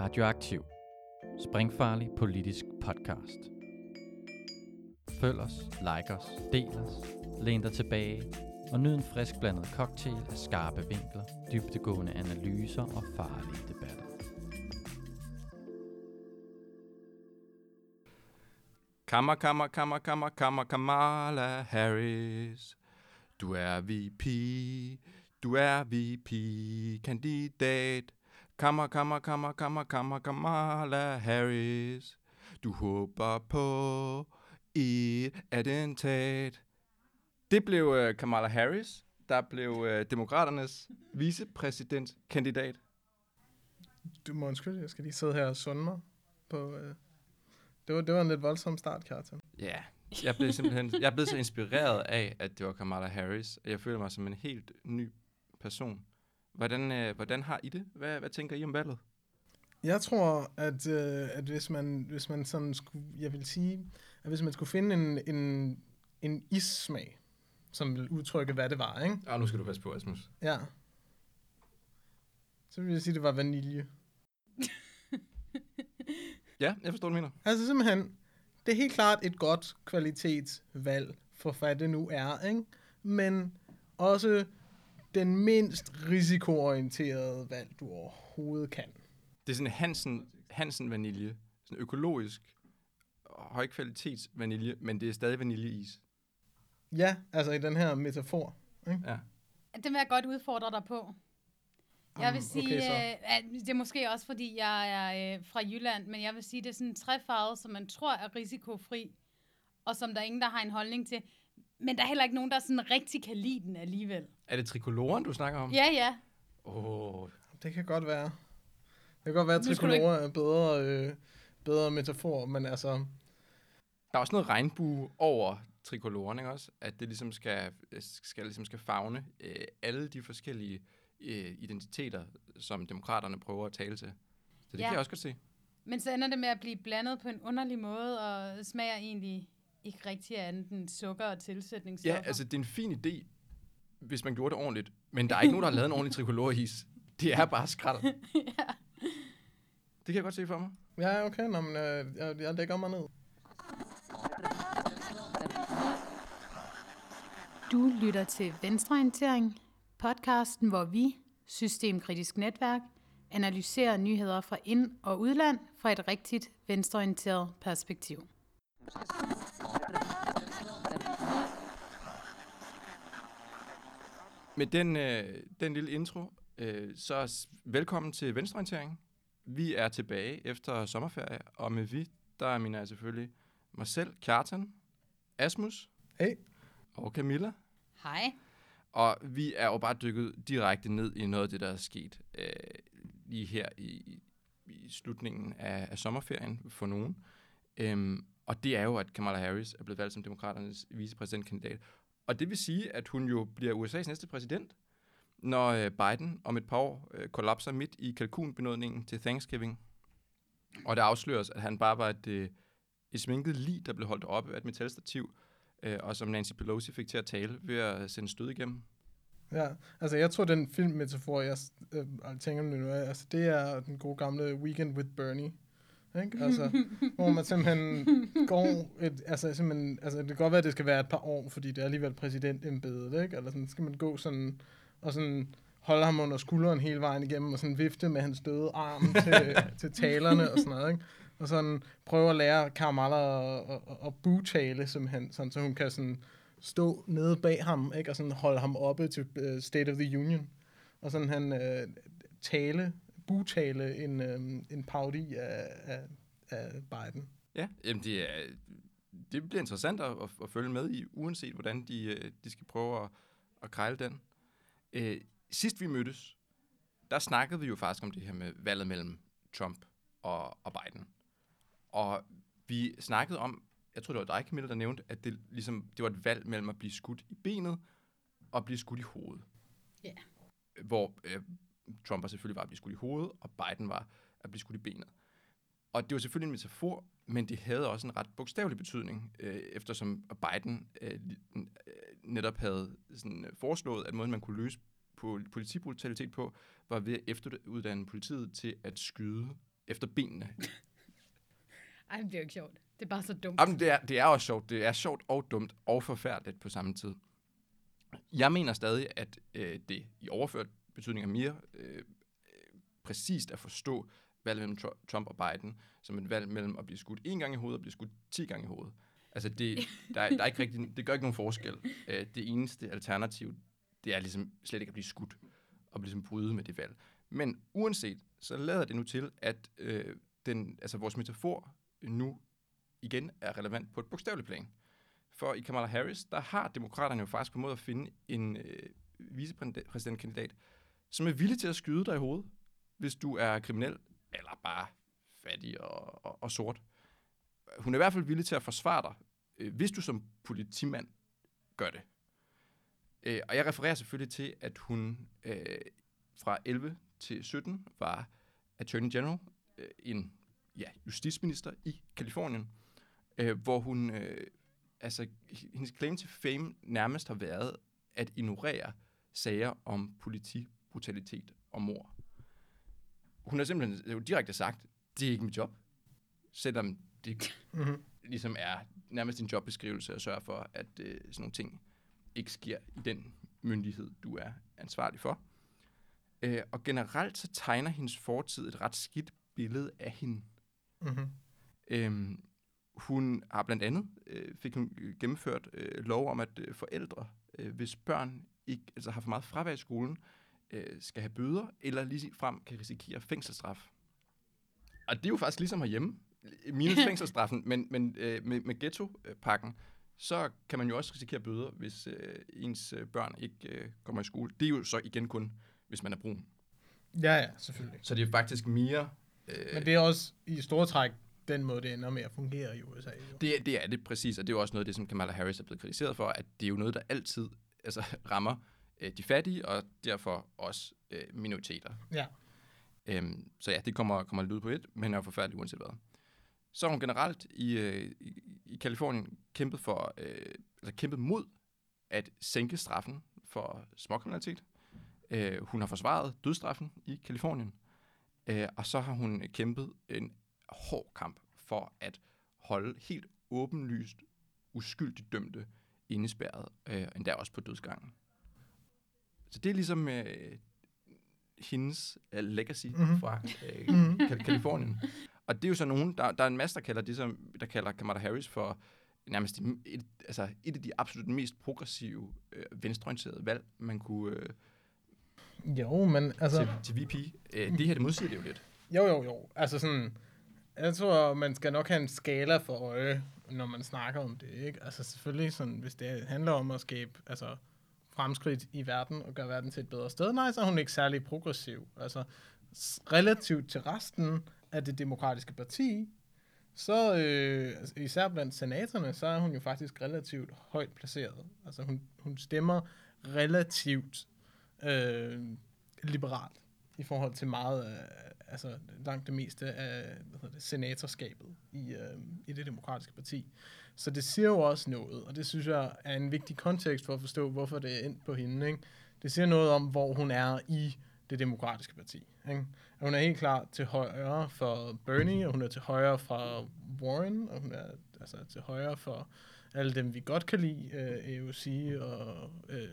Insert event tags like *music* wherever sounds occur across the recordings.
Radioaktiv. Springfarlig politisk podcast. Følg os, like os, del os, læn dig tilbage og nyd en frisk blandet cocktail af skarpe vinkler, dybtegående analyser og farlige debatter. Kammer, kammer, kammer, kammer, kammer, Kamala Harris. Du er VP, du er VP-kandidat. Kammer, kammer, kammer, kammer, kammer, Kamala Harris. Du håber på et attentat. Det blev uh, Kamala Harris, der blev uh, demokraternes vicepræsidentkandidat. Du må undskylde, jeg skal lige sidde her og sunde mig på... Øh... Det, var, det var en lidt voldsom start, Kjartan. Ja, yeah. jeg blev simpelthen jeg blev så inspireret af, at det var Kamala Harris. Jeg føler mig som en helt ny person. Hvordan, øh, hvordan har I det? Hvad, hvad tænker I om valget? Jeg tror, at, øh, at hvis, man, hvis man sådan skulle, jeg vil sige, at hvis man skulle finde en, en, en issmag, som vil udtrykke, hvad det var, ikke? Ja, nu skal du passe på, Asmus. Ja. Så vil jeg sige, at det var vanilje. *laughs* ja, jeg forstår, hvad du mener. Altså simpelthen, det er helt klart et godt kvalitetsvalg for hvad det nu er, ikke? Men også den mindst risikoorienterede valg, du overhovedet kan. Det er sådan Hansen, Hansen vanilje. Sådan økologisk, højkvalitets vanilje, men det er stadig vaniljeis. Ja, altså i den her metafor. Ikke? Ja. Det vil jeg godt udfordre dig på. Jeg vil sige, okay, øh, at det er måske også, fordi jeg er øh, fra Jylland, men jeg vil sige, det er sådan en træfarve, som man tror er risikofri, og som der er ingen, der har en holdning til. Men der er heller ikke nogen, der sådan rigtig kan lide den alligevel. Er det trikoloren, du snakker om? Ja, ja. Åh, oh, Det kan godt være. Det kan godt være, at Nu skulle du trikolore er bedre, øh, bedre metafor, men altså... der er også noget regnbue over trikoloren, ikke også? At det ligesom skal, skal, ligesom skal fagne øh, alle de forskellige øh, identiteter, som demokraterne prøver at tale til. Så det Ja. kan jeg også godt se. Men så ender det med at blive blandet på en underlig måde, og smager egentlig ikke rigtig af andet end sukker og tilsætningsstoffer. Ja, altså det er en fin idé, hvis man gjorde det ordentligt. Men der er ikke nogen, der har lavet en ordentlig trikoloris. Det er bare skrald. *laughs* ja. Det kan jeg godt se for mig. Ja, okay, nå, men øh, jeg, jeg lægger mig ned. Du lytter til Venstreorientering, podcasten, hvor vi, Systemkritisk Netværk, analyserer nyheder fra ind- og udland fra et rigtigt venstreorienteret perspektiv. Med den, øh, den lille intro, øh, så velkommen til Venstreorientering. Vi er tilbage efter sommerferie, og med vi, der mener jeg selvfølgelig mig selv, Kjartan, Asmus Hey. og Camilla. Hej. Og vi er jo bare dykket direkte ned i noget af det, der er sket øh, lige her i, i slutningen af, af sommerferien for nogen. Øhm, og det er jo, at Kamala Harris er blevet valgt som demokraternes vicepræsidentkandidat. Og det vil sige, at hun jo bliver USA's næste præsident, når øh, Biden om et par år øh, kollapser midt i kalkunbenådningen til Thanksgiving. Og det afsløres, at han bare var et, øh, et sminket lig, der blev holdt oppe af et metalstativ, og som Nancy Pelosi fik til at tale ved at sende stød igennem. Ja, altså jeg tror, den filmmetafor, jeg øh, tænker nu, altså det er den gode gamle Weekend with Bernie. Ikke? Altså, hvor man simpelthen går et, altså simpelthen, altså det kan godt være, at det skal være et par år, fordi det er alligevel præsidentembedet, ikke? Eller sådan, skal man gå sådan, og sådan holde ham under skulderen hele vejen igennem, og sådan vifte med hans døde arm *laughs* til, til talerne og sådan noget, ikke? Og sådan prøve at lære Kamala at, at, at butale, simpelthen, sådan, så hun kan sådan stå nede bag ham, ikke? Og sådan holde ham oppe til uh, State of the Union. Og sådan han uh, tale, butale en, um, en parodi af, af, af Biden. Ja, jamen det, er, det bliver interessant at, at, at følge med i, uanset hvordan de, øh, de skal prøve at, at krejle den. Øh, sidst vi mødtes, der snakkede vi jo faktisk om det her med valget mellem Trump og, og Biden. Og vi snakkede om, jeg tror det var dig, Camilla, der nævnte, at det, ligesom, det var et valg mellem at blive skudt i benet og blive skudt i hovedet. Ja. Hvor øh, Trump var selvfølgelig var at blive skudt i hovedet, og Biden var at blive skudt i benet. Og det var selvfølgelig en metafor, men det havde også en ret bogstavelig betydning, øh, eftersom Biden øh, øh, netop havde sådan, øh, foreslået, at måden, man kunne løse po- politibrutalitet på, var ved at efteruddanne politiet til at skyde efter benene. Ej, men det er jo ikke sjovt. Det er bare så dumt. Jamen, det, er, det er også sjovt. Det er sjovt og dumt og forfærdeligt på samme tid. Jeg mener stadig, at øh, det i overført betydning er mere øh, præcist at forstå valget mellem Trump og Biden som et valg mellem at blive skudt en gang i hovedet og blive skudt 10 gange i hovedet. Altså, det, der, er- der er ikke rigtig, det gør ikke nogen forskel. Øh, det eneste alternativ, det er ligesom slet ikke at blive skudt og ligesom bryde med det valg. Men uanset, så lader det nu til, at øh, den, altså vores metafor nu igen er relevant på et bogstaveligt plan. For i Kamala Harris, der har demokraterne jo faktisk på måde at finde en øh, vicepræsidentkandidat, som er villig til at skyde dig i hovedet, hvis du er kriminel, eller bare fattig og, og, og sort. Hun er i hvert fald villig til at forsvare dig, øh, hvis du som politimand gør det. Øh, og jeg refererer selvfølgelig til, at hun øh, fra 11 til 17 var Attorney General, øh, en ja, justitsminister i Kalifornien, øh, hvor hun, øh, altså hendes claim til fame nærmest har været at ignorere sager om politibrutalitet og mor. Hun har simpelthen jo direkte sagt, det er ikke mit job, selvom det Mhm. ligesom er nærmest din jobbeskrivelse at sørge for, at øh, sådan nogle ting ikke sker i den myndighed, du er ansvarlig for. Øh, og generelt så tegner hendes fortid et ret skidt billede af hende. Mhm. Øhm, hun har blandt andet øh, fik hun gennemført øh, lov om, at øh, forældre, øh, hvis børn ikke altså har for meget fravær i skolen, øh, skal have bøder, eller lige frem kan risikere fængselsstraf. Og det er jo faktisk ligesom herhjemme, minus *laughs* fængselsstraffen, men, men øh, med, med ghetto-pakken, så kan man jo også risikere bøder, hvis øh, ens øh, børn ikke øh, kommer i skole. Det er jo så igen kun, hvis man er brun. Ja, ja, selvfølgelig. Så det er faktisk mere... Øh, Men det er også i store træk den måde, det ender med at fungere i USA. Jo. Det, det er det præcis, og det er jo også noget af det, som Kamala Harris er blevet kritiseret for, at det er jo noget, der altid altså, rammer øh, de fattige, og derfor også øh, minoriteter. Ja. Øhm, så ja, det kommer, kommer lidt ud på et, men er jo forfærdeligt uanset hvad. Så har hun generelt i, øh, i, i Kalifornien kæmpet, for, øh, altså kæmpet mod at sænke straffen for småkriminalitet. Øh, hun har forsvaret dødsstraffen i Kalifornien. Øh, og så har hun kæmpet en hård kamp for at holde helt åbenlyst uskyldigt dømte indespærret, øh, endda også på dødsgangen. Så det er ligesom øh, hendes øh, legacy Mhm. mm-hmm. fra øh, Mhm. Kal- Kalifornien. Og det er jo så nogen, der, der er en masse, der kalder det, som, der kalder Kamala Harris for nærmest de- et, altså et af de absolut mest progressive, øh, venstreorienterede valg, man kunne øh, Jo, men altså... til, til VP. Øh, det her, det modsiger det jo lidt. Jo, jo, jo. Altså sådan... Jeg tror, man skal nok have en skala for øje, når man snakker om det, ikke? Altså selvfølgelig, sådan, hvis det handler om at skabe altså, fremskridt i verden og gøre verden til et bedre sted, nej, så er hun ikke særlig progressiv. Altså, relativt til resten af det demokratiske parti, så øh, altså, især blandt senatorerne, så er hun jo faktisk relativt højt placeret. Altså hun, hun stemmer relativt øh, liberalt i forhold til meget øh, altså langt det meste af hvad hedder det, senatorskabet i, øh, i det demokratiske parti. Så det siger jo også noget, og det synes jeg er en vigtig kontekst for at forstå, hvorfor det er endt på hende. Ikke? Det siger noget om, hvor hun er i det demokratiske parti. Ikke? Og hun er helt klar til højre for Bernie, og hun er til højre for Warren, og hun er altså til højre for alle dem, vi godt kan lide, øh, AOC og øh,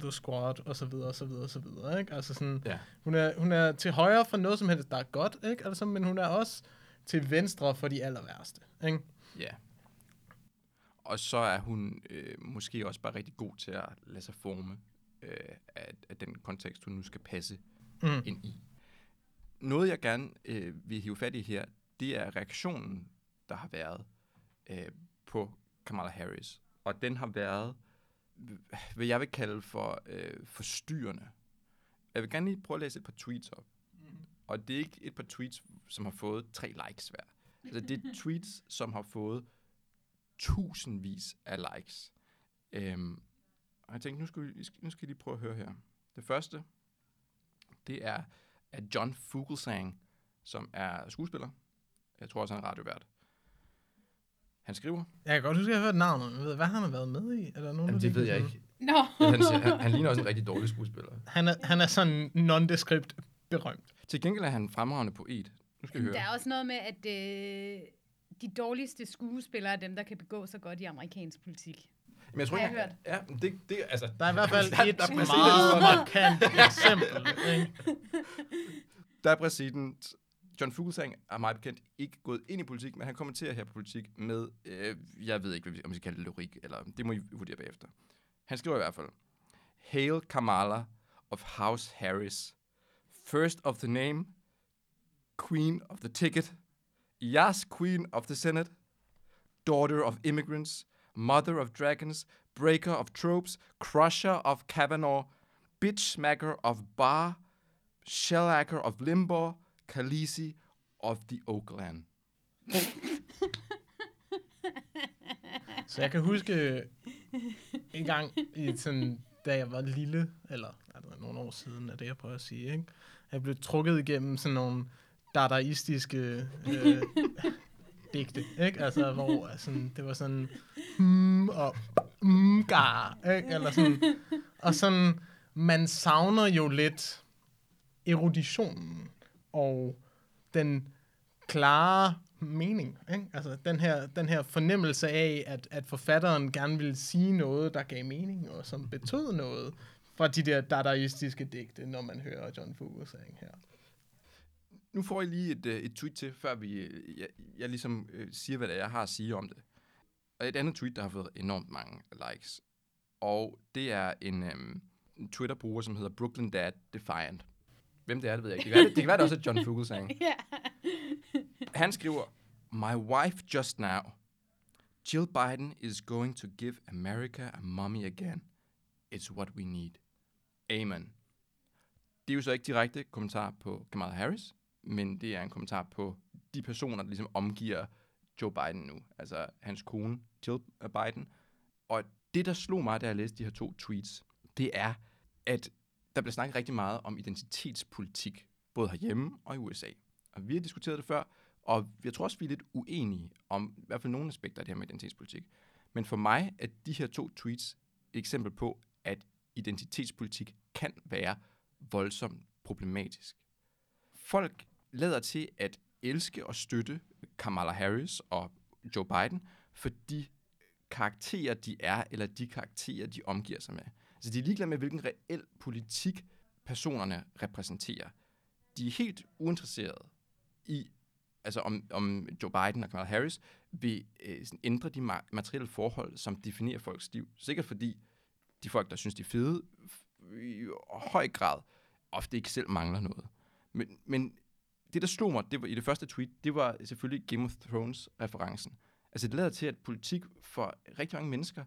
The Squad, og så videre, og så videre, og så videre, ikke? Altså sådan, Ja. hun, er, hun er til højre for noget som helst, der er godt, ikke? Altså, men hun er også til venstre for de aller værste, ikke? Ja. Og så er hun øh, måske også bare rigtig god til at lade sig forme øh, af, af den kontekst, hun nu skal passe Mm. ind i. Noget, jeg gerne øh, vil hive fat i her, det er reaktionen, der har været øh, på Kamala Harris. Og den har været, hvad jeg vil kalde for øh, forstyrrende. Jeg vil gerne lige prøve at læse et par tweets op. Og det er ikke et par tweets, som har fået tre likes hver. Altså, det er tweets, som har fået tusindvis af likes. Øhm, og jeg tænkte, nu skal, vi, nu skal I lige prøve at høre her. Det første, det er af John Fugelsang, som er skuespiller. Jeg tror også, han er radiovært. Han skriver, Jeg kan godt huske, at jeg har hørt navnet, men jeg ved, hvad har han været med i? Er der nogen, Jamen, der det ved jeg ikke. Nå. Han, han, han ligner også en rigtig dårlig skuespiller. Han er, han er sådan nondescript berømt. Til gengæld er han fremragende poet. Nu skal vi Der høre. er også noget med, at øh, de dårligste skuespillere er dem, der kan begå sig godt i amerikansk politik. Men jeg tror har ikke, jeg Ja, men det, det, altså, Der er i hvert fald *laughs* der, et der, er meget markant eksempel. Ikke? Der er præsident. John Fuglsang er meget bekendt ikke gået ind i politik, men han kommenterer her på politik med, øh, jeg ved ikke, om vi skal kalde det lyrik, eller det må I vurdere bagefter. Han skriver i hvert fald, Hail Kamala of House Harris, first of the name, queen of the ticket, Yas, queen of the senate, daughter of immigrants, mother of dragons, breaker of tropes, crusher of Kavanaugh, bitch smacker of Bar, shellacker of Limbaugh, Khaleesi of the Oakland. *laughs* Så jeg kan huske en gang, i sådan, da jeg var lille, eller er det nogle år siden, er det jeg prøver at sige, ikke? Jeg blev trukket igennem sådan nogle dadaistiske øh, *laughs* digte, ikke? Altså, hvor sådan, det var sådan, hmm, og hmm, gar, ikke? Eller sådan, og sådan, man savner jo lidt eruditionen og den klare mening. Ikke? Altså den her, den her fornemmelse af, at, at forfatteren gerne ville sige noget, der gav mening, og som betød noget fra de der dadaistiske digte, når man hører John Fuglsang her. Nu får I lige et, øh, et tweet til, før vi, øh, jeg, jeg ligesom øh, siger, hvad det er, jeg har at sige om det. Og et andet tweet, der har fået enormt mange likes. Og det er en, øhm, en Twitter-bruger, som hedder Brooklyn Dad Defiant. Hvem det er, det ved jeg ikke. Det kan være, det, det kan være, det også er John Fuglsang. *laughs* Ja. Han skriver, My wife just now. Jill Biden is going to give America a mommy again. It's what we need. Amen. Det er jo så ikke direkte kommentar på Kamala Harris, men det er en kommentar på de personer, der ligesom omgiver Joe Biden nu. Altså hans kone, Jill Biden. Og det, der slog mig, da jeg læste de her to tweets, det er, at der bliver snakket rigtig meget om identitetspolitik, både herhjemme og i USA. Og vi har diskuteret det før, og jeg tror også, vi er lidt uenige om i hvert fald nogle aspekter af det her med identitetspolitik. Men for mig er de her to tweets et eksempel på, at identitetspolitik kan være voldsomt problematisk. Folk lader til at elske og støtte Kamala Harris og Joe Biden for de karakterer, de er, eller de karakterer, de omgiver sig med. Altså, de er ligeglade med, hvilken reel politik personerne repræsenterer. De er helt uinteresserede i, altså om, om Joe Biden og Kamala Harris vil øh, sådan ændre de ma- materielle forhold, som definerer folks liv. Sikkert fordi de folk, der synes, de er fede, i høj grad ofte ikke selv mangler noget. Men, men det, der slog mig det var, i det første tweet, det var selvfølgelig Game of Thrones-referencen. Altså, det lader til, at politik for rigtig mange mennesker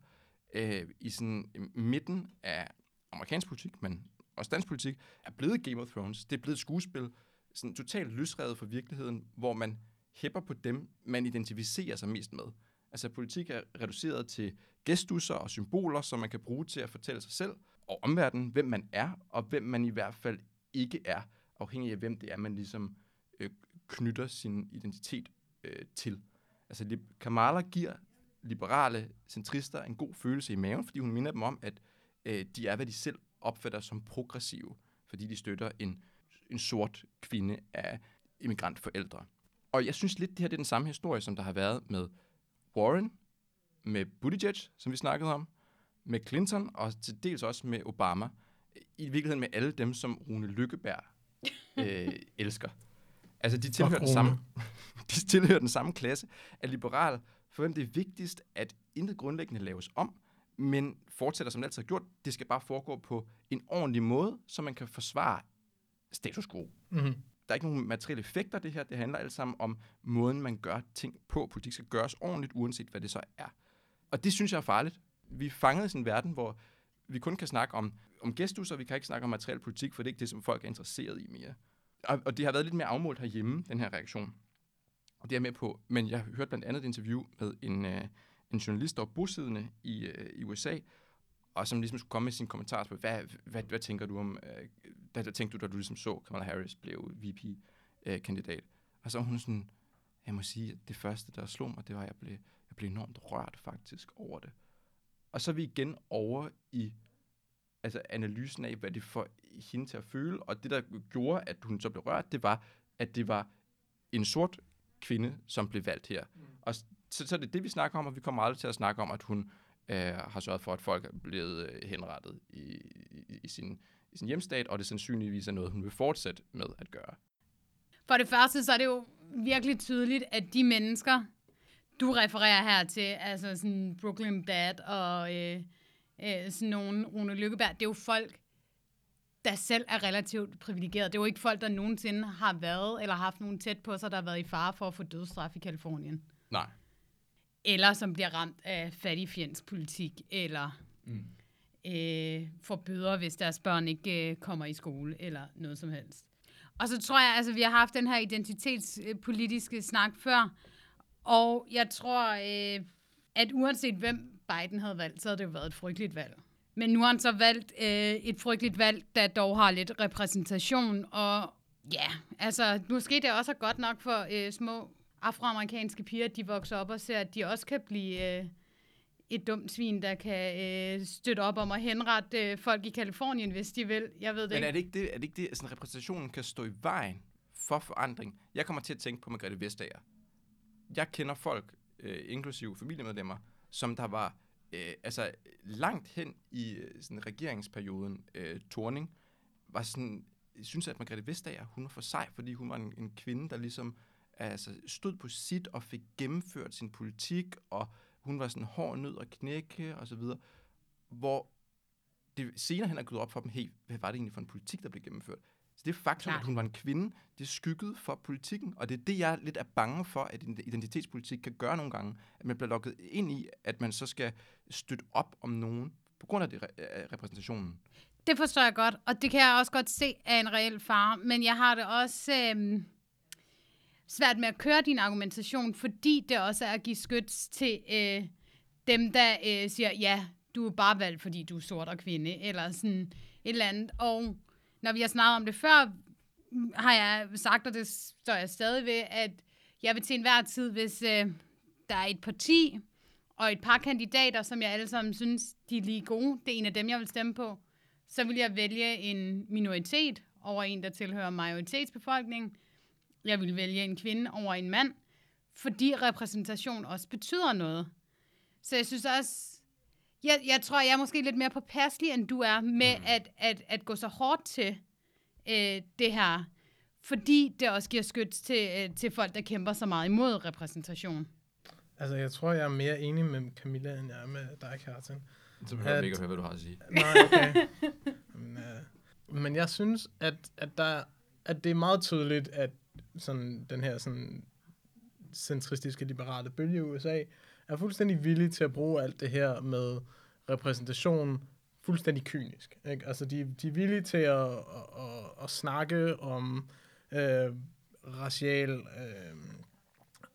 øh, i sådan øh, midten af amerikansk politik, men også dansk politik, er blevet Game of Thrones. Det er blevet et skuespil, sådan totalt løsrevet fra virkeligheden, hvor man hæpper på dem, man identificerer sig mest med. Altså, politik er reduceret til gestusser og symboler, som man kan bruge til at fortælle sig selv og omverdenen, hvem man er, og hvem man i hvert fald ikke er, afhængig af hvem det er, man ligesom øh, knytter sin identitet øh, til. Altså, Kamala giver liberale centrister en god følelse i maven, fordi hun minder dem om, at øh, de er, hvad de selv opfatter som progressive, fordi de støtter en, en sort kvinde af immigrantforældre. Og jeg synes lidt, det her det er den samme historie, som der har været med Warren, med Buttigieg, som vi snakkede om, med Clinton og til dels også med Obama. I virkeligheden med alle dem, som Rune Lykkeberg *laughs* øh, elsker. Altså, de tilhører, den samme, *laughs* de tilhører den samme klasse af liberal, for hvem det er vigtigst, at intet grundlæggende laves om, men fortsætter som det altid har gjort. Det skal bare foregå på en ordentlig måde, så man kan forsvare status quo. Mm-hmm. Der er ikke nogen materielle effekter det her. Det handler alt sammen om måden, man gør ting på. Politik skal gøres ordentligt, uanset hvad det så er. Og det synes jeg er farligt. Vi er fanget i sådan en verden, hvor vi kun kan snakke om, om gestus, og vi kan ikke snakke om materiel politik, for det er ikke det, som folk er interesseret i mere. Og, og det har været lidt mere afmålt herhjemme, den her reaktion. Og det er med på. Men jeg hørte blandt andet et interview med en, øh, en journalist, der var bosiddende i, øh, i USA, og som ligesom skulle komme med sin kommentar på, hvad, hvad, hvad tænker du om, øh, hvad, hvad tænkte du, da du ligesom så Kamala Harris blev VP-kandidat? Øh, og så var hun sådan, jeg må sige, at det første, der slog mig, det var, at jeg blev, jeg blev enormt rørt faktisk over det. Og så er vi igen over i altså analysen af, hvad det får hende til at føle, og det, der gjorde, at hun så blev rørt, det var, at det var en sort kvinde, som blev valgt her. Mm. Og så, så er det det, vi snakker om, og vi kommer aldrig til at snakke om, at hun øh, har sørget for, at folk er blevet øh, henrettet i, i, i, sin, i sin hjemstat, og det sandsynligvis er noget, hun vil fortsætte med at gøre. For det første, så er det jo virkelig tydeligt, at de mennesker, du refererer her til, altså sådan Brooklyn Dad og øh, øh, sådan nogle Rune Lykkeberg, det er jo folk, der selv er relativt privilegerede. Det er jo ikke folk, der nogensinde har været eller haft nogen tæt på sig, der har været i fare for at få dødsstraf i Kalifornien. Nej. Eller som bliver ramt af fattigfjends politik, eller mm. øh, får bøder, hvis deres børn ikke øh, kommer i skole, eller noget som helst. Og så tror jeg, altså vi har haft den her identitetspolitiske snak før, og jeg tror, øh, at uanset hvem Biden havde valgt, så havde det jo været et frygteligt valg. Men nu har han så valgt øh, et frygteligt valg, der dog har lidt repræsentation, og ja, altså måske det også er godt nok for øh, små afroamerikanske piger, at de vokser op og ser, at de også kan blive øh, et dumt svin, der kan øh, støtte op om at henrette øh, folk i Kalifornien, hvis de vil. Jeg ved det Men er det ikke det, er det, ikke det at sådan, repræsentationen kan stå i vejen for forandring? Jeg kommer til at tænke på Margrethe Vestager. Jeg kender folk, øh, inklusive familiemedlemmer, som der var øh, altså langt hen i øh, sådan regeringsperioden, øh, Torning, var sådan, synes at Margrethe Vestager, hun var for sej, fordi hun var en, en kvinde, der ligesom altså, stod på sit og fik gennemført sin politik, og hun var sådan hård nød og knække og så videre, hvor det senere hen er gået op for dem, hey, hvad var det egentlig for en politik, der blev gennemført? Så det faktum, Klart. at hun var en kvinde, det skyggede for politikken, og det er det, jeg lidt er bange for, at en identitetspolitik kan gøre nogle gange, at man bliver lukket ind i, at man så skal støtte op om nogen, på grund af det, repræsentationen. Det forstår jeg godt, og det kan jeg også godt se er en reel fare, men jeg har det også øhm, svært med at køre din argumentation, fordi det også er at give skyts til øh, dem, der øh, siger, ja, du er bare valgt, fordi du er sort og kvinde, eller sådan et eller andet. Og når vi har snakket om det før, har jeg sagt, og det står jeg stadig ved, at jeg vil til enhver tid, hvis øh, der er et parti og et par kandidater, som jeg alle sammen synes, de er lige gode, det er en af dem, jeg vil stemme på, så vil jeg vælge en minoritet over en, der tilhører majoritetsbefolkningen. Jeg vil vælge en kvinde over en mand, fordi repræsentation også betyder noget. Så jeg synes også, jeg, jeg tror, jeg er måske lidt mere påpasselig, end du er, med mm. at, at, at gå så hårdt til øh, det her, fordi det også giver skyts til, øh, til folk, der kæmper så meget imod repræsentation. Altså, jeg tror, jeg er mere enig med Camilla, end jeg er med dig, Kjartan. Så behøver vi vi ikke ikke at høre, hvad du har at sige. Nej, okay. *laughs* men, øh, men jeg synes, at, at, der, at det er meget tydeligt, at sådan, den her sådan, centristiske liberale bølge i USA er fuldstændig villig til at bruge alt det her med repræsentation fuldstændig kynisk. Ikke? Altså, de, de er villige til at, at, at, at snakke om øh, racial øh,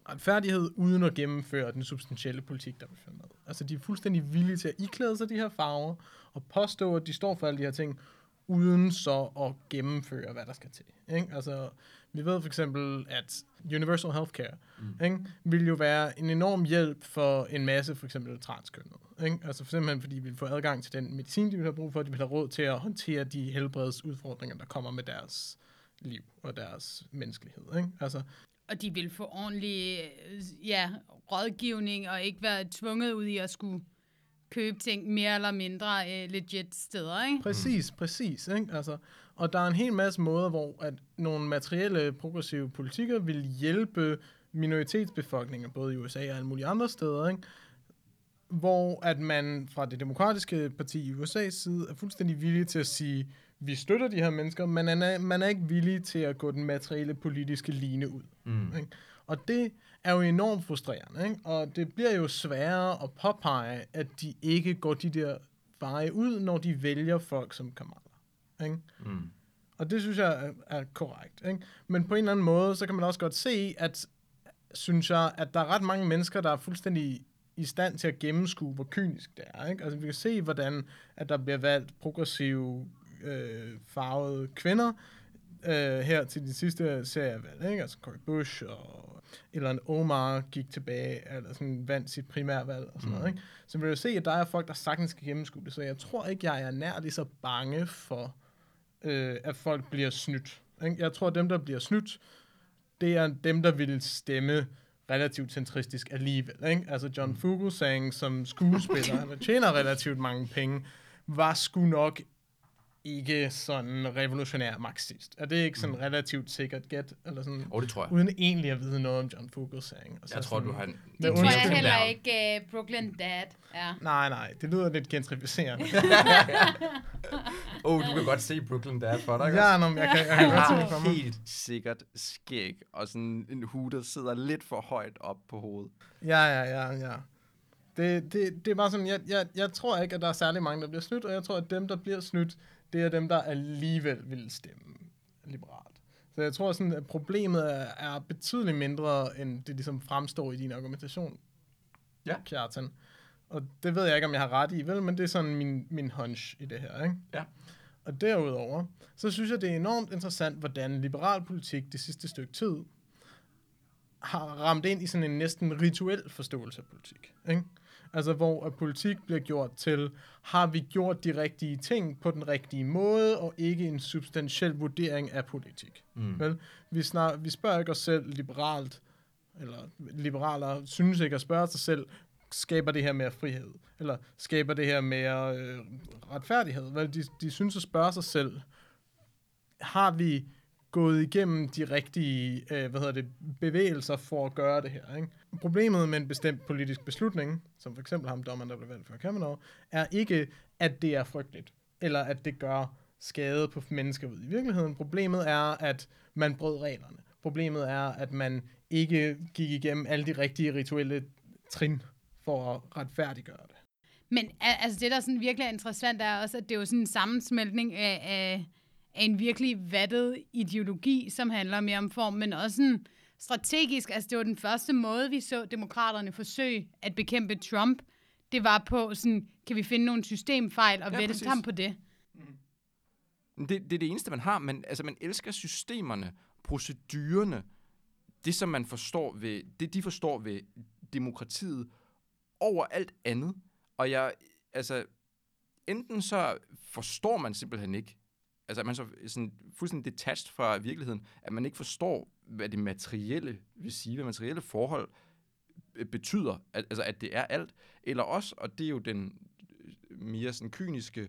retfærdighed, uden at gennemføre den substantielle politik, der vil med. Altså, de er fuldstændig villige til at iklæde sig de her farver, og påstå, at de står for alle de her ting, uden så at gennemføre, hvad der skal til. Ikke? Altså, vi ved for eksempel, at universal healthcare mm. ikke, vil jo være en enorm hjælp for en masse for eksempel transkønnede. Ikke? Altså for simpelthen fordi de vil få adgang til den medicin, de vil have brug for, de vil have råd til at håndtere de helbredsudfordringer, der kommer med deres liv og deres menneskelighed. Ikke? Altså, Og de vil få ordentlig øh, ja, rådgivning, og ikke være tvunget ud i at skulle købe ting mere eller mindre øh, legit steder, ikke? Præcis, præcis. Ikke? Altså, og der er en hel masse måder, hvor at nogle materielle progressive politikker vil hjælpe minoritetsbefolkninger, både i USA og alle mulige andre steder, ikke? hvor at man fra det demokratiske parti i USA's side er fuldstændig villig til at sige, vi støtter de her mennesker, men man er, man er ikke villig til at gå den materielle politiske line ud. Mm. Ikke? Og det er jo enormt frustrerende, ikke? og det bliver jo sværere at påpege, at de ikke går de der veje ud, når de vælger folk som Kamala. Ikke? Mm. Og det synes jeg er, er korrekt. Ikke? Men på en eller anden måde, så kan man også godt se, at synes jeg, at der er ret mange mennesker, der er fuldstændig i stand til at gennemskue, hvor kynisk det er. Ikke? Altså vi kan se, hvordan at der bliver valgt progressive øh, farvede kvinder øh, her til de sidste serievalg. Ikke? Altså Cory Bush og eller en Omar gik tilbage, eller sådan vandt sit primærvalg og sådan mm. noget. Ikke? Så vi vil jo se, at der er folk, der sagtens skal gennemskue det. Så jeg tror ikke, jeg er nær lige så bange for, øh, at folk bliver snydt. Ikke? Jeg tror, at dem, der bliver snydt, det er dem, der vil stemme relativt centristisk alligevel. Ikke? Altså John Fugelsang som skuespiller, *laughs* han tjener relativt mange penge, var sgu nok ikke sådan revolutionær marxist. Er det ikke sådan relativt sikkert gæt? Eller sådan, oh, det tror jeg. uden egentlig at vide noget om John Fugelsang. Og så Jeg tror, sådan, du har en... Det tror jeg heller ikke uh, Brooklyn Dad er. Nej, nej, det lyder lidt gentrificerende. *laughs* Åh, oh, du kan godt se Brooklyn Dad for dig, ja, nå, men jeg kan, jeg kan godt se det for mig. helt sikkert skæg, og sådan en hue, der sidder lidt for højt op på hovedet. Ja, ja, ja, ja. Det, det, det er bare sådan, jeg, jeg, jeg tror ikke, at der er særlig mange, der bliver snydt, og jeg tror, at dem, der bliver snydt, det er dem, der alligevel vil stemme liberalt. Så jeg tror sådan, at problemet er, er betydeligt mindre, end det ligesom fremstår i din argumentation, Ja. Kjartan. Og det ved jeg ikke, om jeg har ret i, vel, men det er sådan min, min hunch i det her, ikke? Ja. Og derudover, så synes jeg, det er enormt interessant, hvordan liberal politik det sidste stykke tid har ramt ind i sådan en næsten rituel forståelse af politik. Ikke? Altså, hvor at politik bliver gjort til, har vi gjort de rigtige ting på den rigtige måde, og ikke en substantiel vurdering af politik. Mm. Vel? Vi, snar, vi spørger ikke os selv liberalt, eller liberaler synes ikke at spørge sig selv, skaber det her mere frihed? Eller skaber det her mere øh, retfærdighed? Vel, de, de synes at spørge sig selv, har vi gået igennem de rigtige øh, hvad hedder det, bevægelser for at gøre det her. Ikke? Problemet med en bestemt politisk beslutning, som for eksempel ham dommeren, der blev valgt for Kavanaugh, er ikke, at det er frygteligt, eller at det gør skade på mennesker ud i virkeligheden. Problemet er, at man brød reglerne. Problemet er, at man ikke gik igennem alle de rigtige rituelle trin for at retfærdiggøre det. Men altså, det, der sådan virkelig er interessant, er også, at det er jo sådan en sammensmeltning af, af, af en virkelig vattet ideologi, som handler mere om form, men også sådan strategisk. Altså, det var den første måde, vi så demokraterne forsøge at bekæmpe Trump. Det var på sådan, kan vi finde nogle systemfejl og Ja, vælte præcis. ham på det? Det, det er det eneste, man har, men altså, man elsker systemerne, procedurerne, det som man forstår ved, det de forstår ved demokratiet over alt andet. Og jeg, altså, enten så forstår man simpelthen ikke, altså at man så sådan fuldstændig detached fra virkeligheden, at man ikke forstår, hvad det materielle vil sige, hvad materielle forhold øh, betyder, at, altså at det er alt, eller også, og det er jo den øh, mere sådan kyniske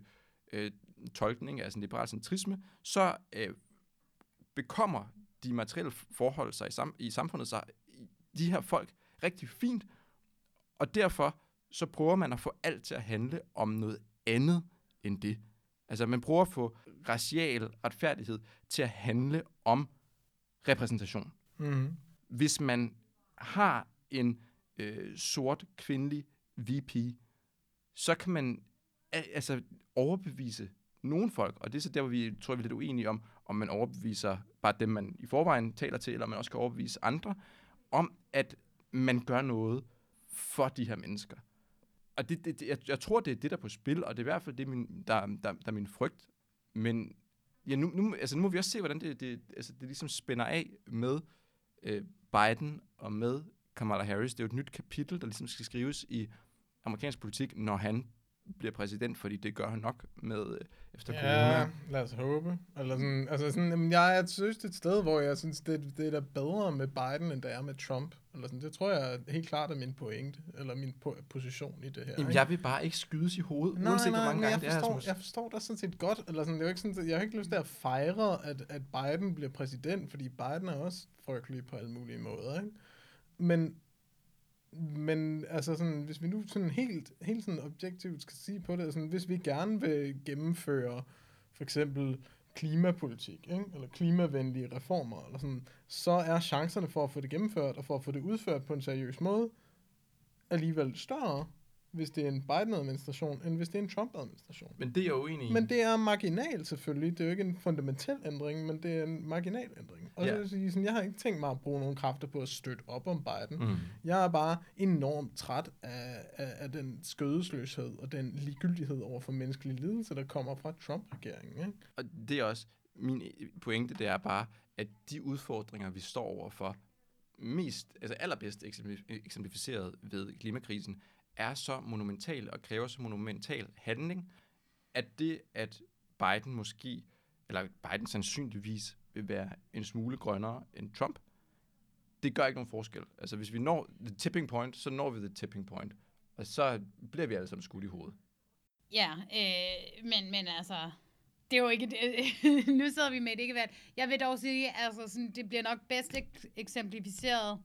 øh, tolkning af sådan liberal centrisme, så øh, bekommer de materielle forhold sig i, sam- i samfundet sig, de her folk, rigtig fint, og derfor så prøver man at få alt til at handle om noget andet end det. Altså man prøver at få racial retfærdighed til at handle om repræsentation. Mm-hmm. Hvis man har en øh, sort kvindelig VP, så kan man al- altså overbevise nogle folk, og det er så der, hvor vi tror, vi er lidt uenige om, om man overbeviser bare dem, man i forvejen taler til, eller man også kan overbevise andre, om at man gør noget for de her mennesker. Og det, det, det, jeg, jeg tror, det er det, der er på spil, og det er i hvert fald det, min, der, der, der er min frygt. Men ja, nu, nu, altså, nu må vi også se, hvordan det, det, altså, det ligesom spænder af med øh, Biden og med Kamala Harris. Det er jo et nyt kapitel, der ligesom skal skrives i amerikansk politik, når han bliver præsident, fordi det gør han nok med øh, efter Ja, corona. lad os håbe. Eller sådan, altså sådan, jamen, jeg er synes, det er et sted, hvor jeg synes, det, det er da bedre med Biden, end det er med Trump. Eller sådan, det tror jeg helt klart er min pointe, eller min po- position i det her. Jamen, ikke? jeg vil bare ikke skydes i hovedet, Nej, uanset nej, hvor mange gange jeg det er, forstår, Rasmus. jeg forstår det sådan set godt. Eller sådan, det er jo ikke sådan, jeg har ikke lyst til at fejre, at, at Biden bliver præsident, fordi Biden er også frygtelig på alle mulige måder. Ikke? Men, men altså sådan, hvis vi nu sådan helt, helt sådan objektivt skal sige på det, sådan, hvis vi gerne vil gennemføre for eksempel klimapolitik, ikke? eller klimavenlige reformer, eller sådan, så er chancerne for at få det gennemført, og for at få det udført på en seriøs måde, alligevel større, hvis det er en Biden-administration, end hvis det er en Trump-administration. Men det er jeg uenig i. Men det er marginal selvfølgelig. Det er jo ikke en fundamental ændring, men det er en marginal ændring. Og Ja. så vil jeg sige, sådan, jeg har ikke tænkt mig at bruge nogle kræfter på at støtte op om Biden. Mm. Jeg er bare enormt træt af, af, af den skødesløshed og den ligegyldighed over for menneskelig lidelse, der kommer fra Trump-regeringen. Ikke? Og det er også, min pointe, det er bare, at de udfordringer, vi står overfor, mest, altså allerbedst eksemplif- eksemplificeret ved klimakrisen, er så monumental og kræver så monumental handling, at det, at Biden måske, eller Biden sandsynligvis vil være en smule grønnere end Trump, det gør ikke nogen forskel. Altså, hvis vi når the tipping point, så når vi the tipping point. Og så bliver vi alle sammen skudt i hovedet. Ja, øh, men, men altså, det er jo ikke, det, *laughs* nu sidder vi med et ikke Jeg vil dog sige, altså sådan, det bliver nok bedst eksemplificeret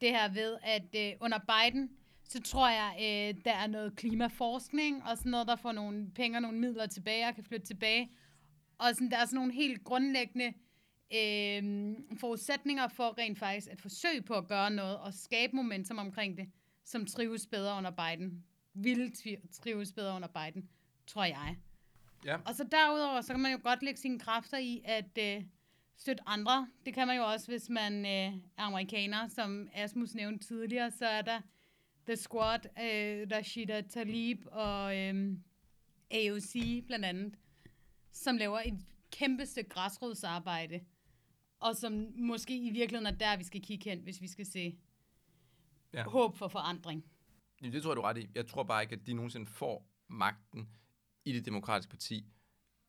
det her ved, at øh, under Biden, så tror jeg, øh, der er noget klimaforskning, og sådan noget, der får nogle penge og nogle midler tilbage, og kan flytte tilbage. Og sådan, der er sådan nogle helt grundlæggende øh, forudsætninger for rent faktisk at forsøge på at gøre noget, og skabe momentum omkring det, som trives bedre under Biden. Vil trives bedre under Biden, tror jeg. Ja. Og så derudover, så kan man jo godt lægge sine kræfter i at øh, støtte andre. Det kan man jo også, hvis man øh, er amerikaner, som Asmus nævnte tidligere, så er der The Squad, øh, Rashida Talib og øh, AOC blandt andet, som laver et kæmpe stykke græsrodsarbejde, og som måske i virkeligheden er der, vi skal kigge hen, hvis vi skal se ja. håb for forandring. Ja, det tror jeg, du er ret i. Jeg tror bare ikke, at de nogensinde får magten i det demokratiske parti,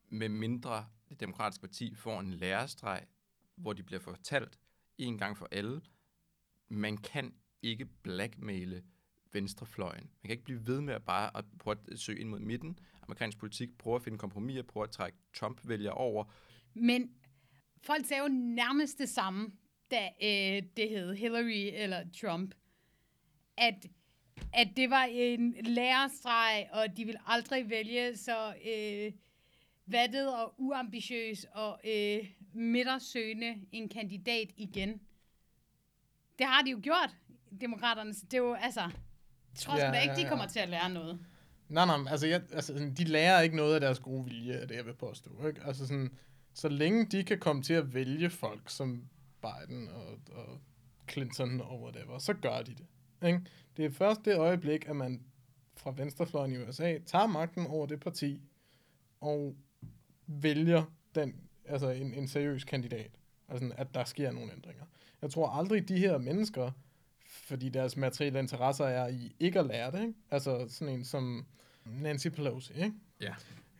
med mindre det demokratiske parti får en lærestreg, hvor de bliver fortalt en gang for alle, man kan ikke blackmaile venstrefløjen. Man kan ikke blive ved med at bare at prøve at søge ind mod midten. Amerikansk politik prøver at finde kompromiser, prøver at trække Trump-vælger over. Men folk sagde jo nærmest det samme, da øh, det hed Hillary eller Trump. At, at det var en lærerstreg, og de ville aldrig vælge så øh, vattet og uambitiøs og øh, midtersøgende en kandidat igen. Det har de jo gjort, demokraterne. Det er jo, altså, jeg tror ja, ikke, de kommer til at lære noget. Nej, nej, altså, jeg, altså, de lærer ikke noget af deres gode vilje, er det, jeg vil påstå. Ikke? Altså, sådan, så længe de kan komme til at vælge folk som Biden og, og Clinton og whatever, så gør de det. Ikke? Det er først det øjeblik, at man fra venstrefløjen i USA tager magten over det parti og vælger den, altså en, en seriøs kandidat. Altså, at der sker nogle ændringer. Jeg tror aldrig, de her mennesker, fordi deres materielle interesser er i ikke at lære det, ikke? altså sådan en som Nancy Pelosi, ikke? Ja.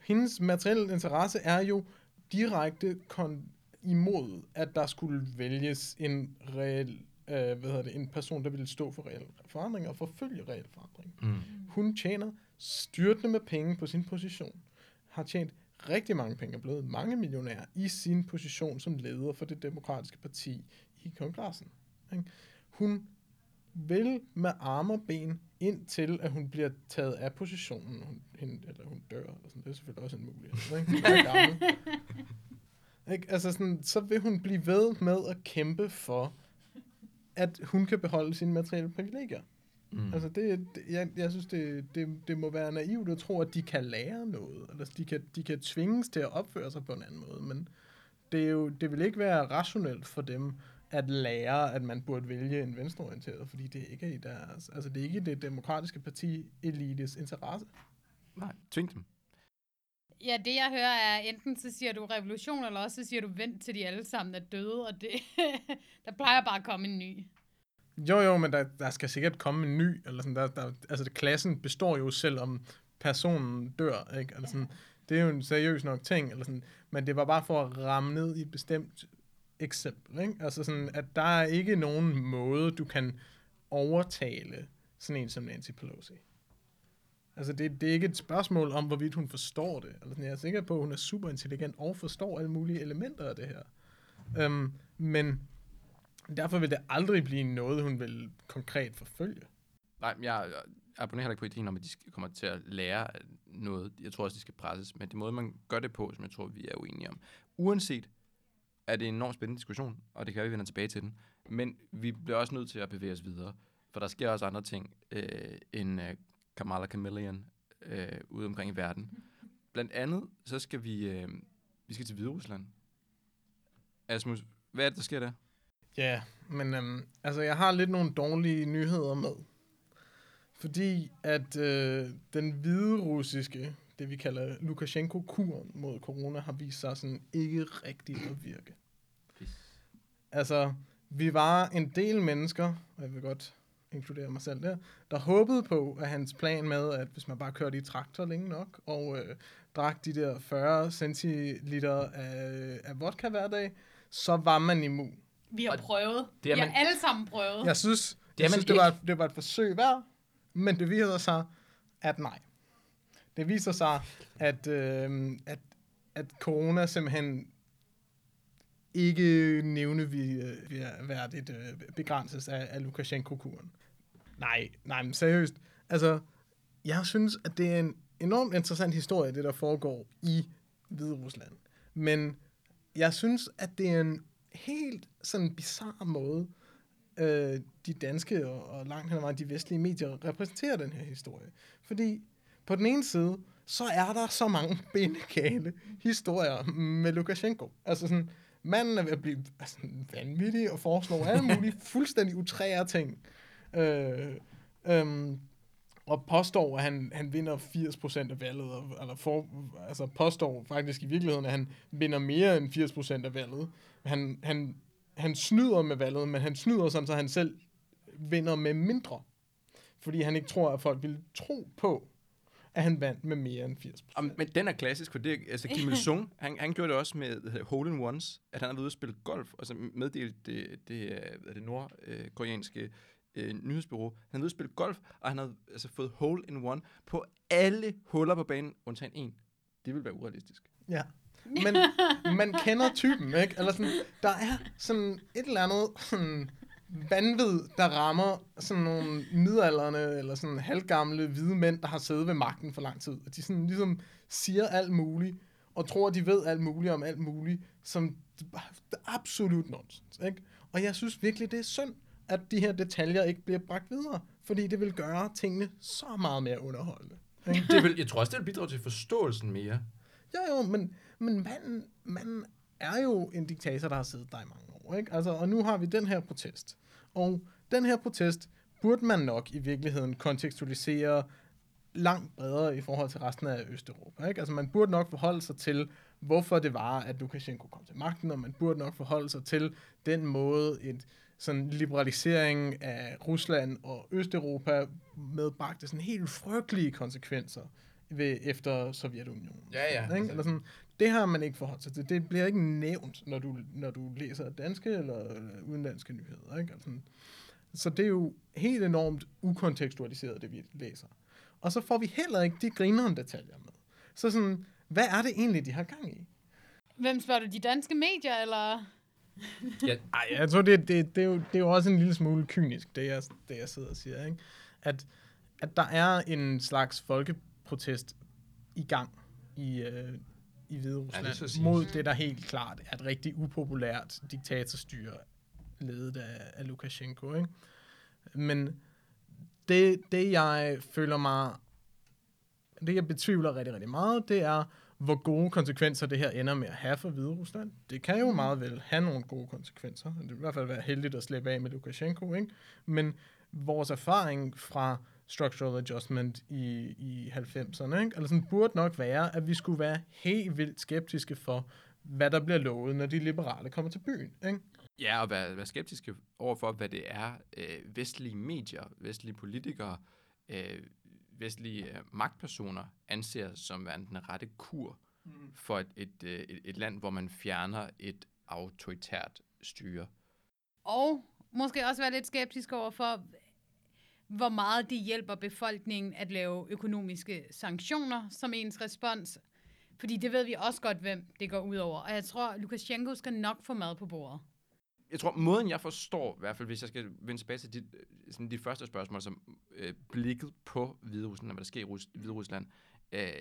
Hendes materielle interesse er jo direkte kon- imod, at der skulle vælges en reel, øh, hvad hedder det, en person, der ville stå for reel forandring og forfølge reel forandring. Mm. Hun tjener styrtende med penge på sin position, har tjent rigtig mange penge, er blevet mange millionærer i sin position som leder for det demokratiske parti i kongressen. Ikke? Hun vil med arme og ben ind til, at hun bliver taget af positionen, hun, hende, eller hun dør, eller sådan. det er selvfølgelig også en mulighed. Ikke? Hun er gammel. *laughs* ikke? Altså sådan, så vil hun blive ved med at kæmpe for, at hun kan beholde sine materielle privilegier. Mm. Altså det, det jeg, jeg synes, det, det, det må være naivt at tro, at de kan lære noget. Eller de kan, de kan tvinges til at opføre sig på en anden måde. Men det, er jo, det vil ikke være rationelt for dem at lære, at man burde vælge en venstreorienteret, fordi det ikke er i deres, altså det er ikke det demokratiske parti elites interesse. Nej, tving dem. Ja, det jeg hører er, enten så siger du revolution, eller også så siger du vent til de alle sammen er døde, og det, *laughs* der plejer bare at komme en ny. Jo, jo, men der, der skal sikkert komme en ny, eller sådan, der, der, altså det, klassen består jo selv om personen dør, ikke? Eller sådan, det er jo en seriøs nok ting, eller sådan, men det var bare for at ramme ned i et bestemt eksempel, ikke? Altså sådan, at der er ikke nogen måde, du kan overtale sådan en som Nancy Pelosi. Altså, det, det er ikke et spørgsmål om, hvorvidt hun forstår det. Altså, jeg er sikker på, at hun er super intelligent og forstår alle mulige elementer af det her. Um, men derfor vil det aldrig blive noget, hun vil konkret forfølge. Nej, jeg abonnerer heller ikke på ideen om, at de kommer til at lære noget. Jeg tror også, de skal presses. Men det måde, man gør det på, som jeg tror, vi er uenige om. Uanset, er det en enormt spændende diskussion, og det kan være, vi vender tilbage til den. Men vi bliver også nødt til at bevæge os videre. For der sker også andre ting øh, end øh, Kamala Chameleon øh, ude omkring i verden. Blandt andet, så skal vi, øh, vi skal til Hvide Rusland. Asmus, hvad er det, der sker der? Ja, men øhm, altså, jeg har lidt nogle dårlige nyheder med. Fordi at øh, den hvide russiske, det vi kalder Lukashenko-kuren mod corona, har vist sig sådan ikke rigtigt at virke. Altså, vi var en del mennesker, og jeg vil godt inkludere mig selv der, der håbede på, at hans plan med, at hvis man bare kørte i traktor længe nok, og øh, drak de der 40 centiliter af, af vodka hver dag, så var man immun. Vi har Og prøvet. det er vi har man- alle sammen prøvet. Jeg synes, Det er jeg man synes det, var, det var et forsøg værd, men det viser sig, at nej. Det viser sig, at, øh, at, at corona simpelthen ikke nævneværdigt øh, øh begrænses af, af Lukashenko-kuren. Nej, nej, men seriøst. Altså, jeg synes, at det er en enormt interessant historie, det der foregår i Hvide Rusland. Men jeg synes, at det er en helt sådan bizarre måde, øh, de danske og, og langt hen ad vejen de vestlige medier repræsenterer den her historie. Fordi på den ene side, så er der så mange *laughs* benegale historier med Lukashenko. Altså sådan, manden er ved at blive altså, vanvittig og foreslår alle *laughs* mulige fuldstændig utrære ting. Øh, øhm, og påstår, at han, han vinder 80% af valget, og- eller for, altså påstår faktisk i virkeligheden, at han vinder mere end 80% af valget. Han, han, han snyder med valget, men han snyder sådan, så han selv vinder med mindre. Fordi han ikke tror, at folk vil tro på, at han vandt med mere end 80%. Om, men den er klassisk, for det, altså Kim Il-sung, *laughs* han, han gjorde det også med hole in ones, at han havde været ude og spille golf, og så meddelte det, det, øh, det nordkoreanske øh, nyhedsbureau. Han havde ude spille golf, og han havde altså fået hole in one på alle huller på banen, undtagen en. Det ville være urealistisk. Ja. Men man kender typen, ikke? Eller sådan, der er sådan et eller andet sådan vanvid, der rammer sådan nogle midalderne eller sådan halvgamle hvide mænd, der har siddet ved magten for lang tid. Og de sådan ligesom siger alt muligt, og tror, de ved alt muligt om alt muligt, som er absolut nonsens, ikke? Og jeg synes virkelig, det er synd, at de her detaljer ikke bliver bragt videre, fordi det vil gøre tingene så meget mere underholdende. Ikke? Det vil, jeg tror også, det vil bidrage til forståelsen mere. Jo, jo, men, men manden, manden er jo en diktator, der har siddet der i mange år. Ikke? Altså, og nu har vi den her protest. Og den her protest burde man nok i virkeligheden kontekstualisere langt bredere i forhold til resten af Østeuropa. Ikke? Altså man burde nok forholde sig til, hvorfor det var, at Lukashenko kom til magten, og man burde nok forholde sig til den måde, et sådan liberalisering af Rusland og Østeuropa medbragte sådan helt frygtelige konsekvenser ved, efter Sovjetunionen. Ja, ja. Ikke? Eller sådan, det har man ikke forholdt sig til. Det bliver ikke nævnt, når du, når du læser danske eller, eller udenlandske nyheder. Ikke? Altså, så det er jo helt enormt ukontekstualiseret, det vi læser. Og så får vi heller ikke de grineren detaljer med. Så sådan, hvad er det egentlig, de har gang i? Hvem spørger du? De danske medier, eller? Ja, *laughs* Ej, jeg tror, det, det, det, er jo, det er jo også en lille smule kynisk, det jeg, det jeg sidder og siger. Ikke? At, at der er en slags folkeprotest i gang i, øh, i Hvide Rusland Ja, det mod det, der helt klart er et rigtig upopulært diktatorstyre, ledet af, af Lukashenko. Ikke? Men det, det, jeg føler mig... Det, jeg betvivler rigtig, rigtig meget, det er, hvor gode konsekvenser det her ender med at have for Hvide Rusland. Det kan jo meget vel have nogle gode konsekvenser. Det vil i hvert fald være heldigt at slippe af med Lukashenko, ikke? Men vores erfaring fra structural adjustment i, i 90'erne, ikke? Eller sådan, burde nok være, at vi skulle være helt vildt skeptiske for, hvad der bliver lovet, når de liberale kommer til byen. Ikke? Ja, og være, være skeptiske overfor, hvad det er, øh, vestlige medier, vestlige politikere, øh, vestlige øh, magtpersoner anser som værende den rette kur mm. for et, et, øh, et, et land, hvor man fjerner et autoritært styre. Og måske også være lidt skeptisk over for, hvor meget det hjælper befolkningen at lave økonomiske sanktioner som ens respons. Fordi det ved vi også godt, hvem det går ud over. Og jeg tror, Lukashenko skal nok få mad på bordet. Jeg tror, måden jeg forstår, i hvert fald hvis jeg skal vende tilbage til dit, øh, sådan dit første spørgsmål, som øh, blikket på Hvide Rusland, hvad der sker i Rus- Hvide Rusland, øh,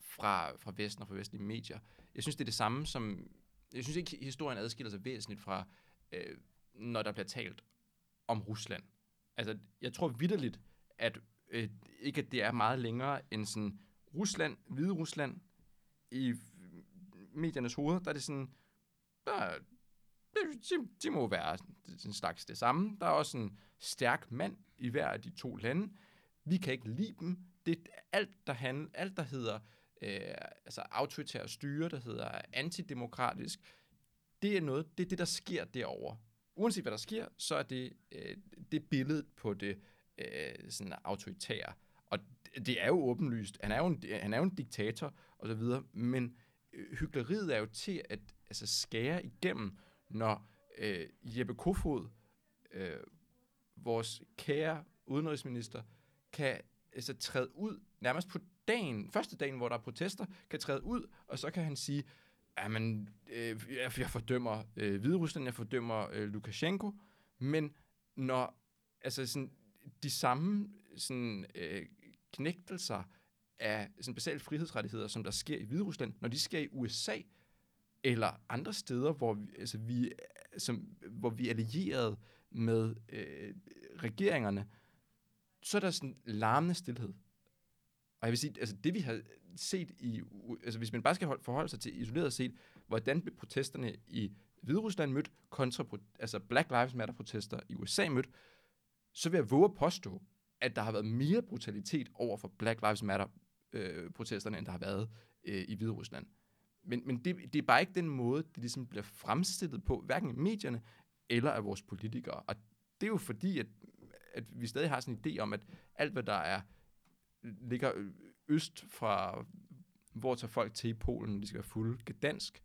fra, fra Vesten og fra vestlige medier. Jeg synes, det er det samme som... Jeg synes ikke, historien adskiller sig væsentligt fra, øh, når der bliver talt om Rusland. Altså, jeg tror vidderligt, at øh, ikke at det er meget længere end sådan Rusland, Hvide Rusland, i mediernes hoveder, der er det sådan, der, det- de, de må være en slags det samme. Der er også en stærk mand i hver af de to lande. Vi kan ikke lide dem. Det er alt, der, handler, alt, der hedder øh, altså autoritære styre, der hedder antidemokratisk, det er noget, det er det, der sker derovre. Uanset hvad der sker, så er det øh, det billede på det øh, sådan autoritære. Og det, er jo åbenlyst. Han er jo en, han er jo en diktator, og så videre, men øh, hyggeleriet er jo til at altså, skære igennem, når øh, Jeppe Kofod, øh, vores kære udenrigsminister, kan altså, træde ud nærmest på dagen, første dagen, hvor der er protester, kan træde ud, og så kan han sige, jamen, øh, jeg, jeg fordømmer øh, Hvide Rusland, jeg fordømmer øh, Lukashenko, men når altså sådan, de samme sådan, øh, knægtelser af sådan basale frihedsrettigheder, som der sker i Hvide Rusland, når de sker i USA, eller andre steder, hvor vi, altså vi, som, hvor vi er allieret med øh, regeringerne, så er der sådan larmende stillhed. Og jeg vil sige, altså det vi har set i, altså hvis man bare skal forholde sig til isoleret set, hvordan blev protesterne i Hvide Rusland mødt kontra altså Black Lives Matter protester i USA mødt, så vil jeg våge at påstå, at der har været mere brutalitet over for Black Lives Matter øh, protesterne, end der har været øh, i Hvide Rusland. Men, men det, det er bare ikke den måde, det ligesom bliver fremstillet på, hverken i medierne eller af vores politikere. Og det er jo fordi, at, at vi stadig har sådan en idé om, at alt, hvad der er ligger øh, øst fra, hvor tager folk til i Polen, de skal fulde dansk,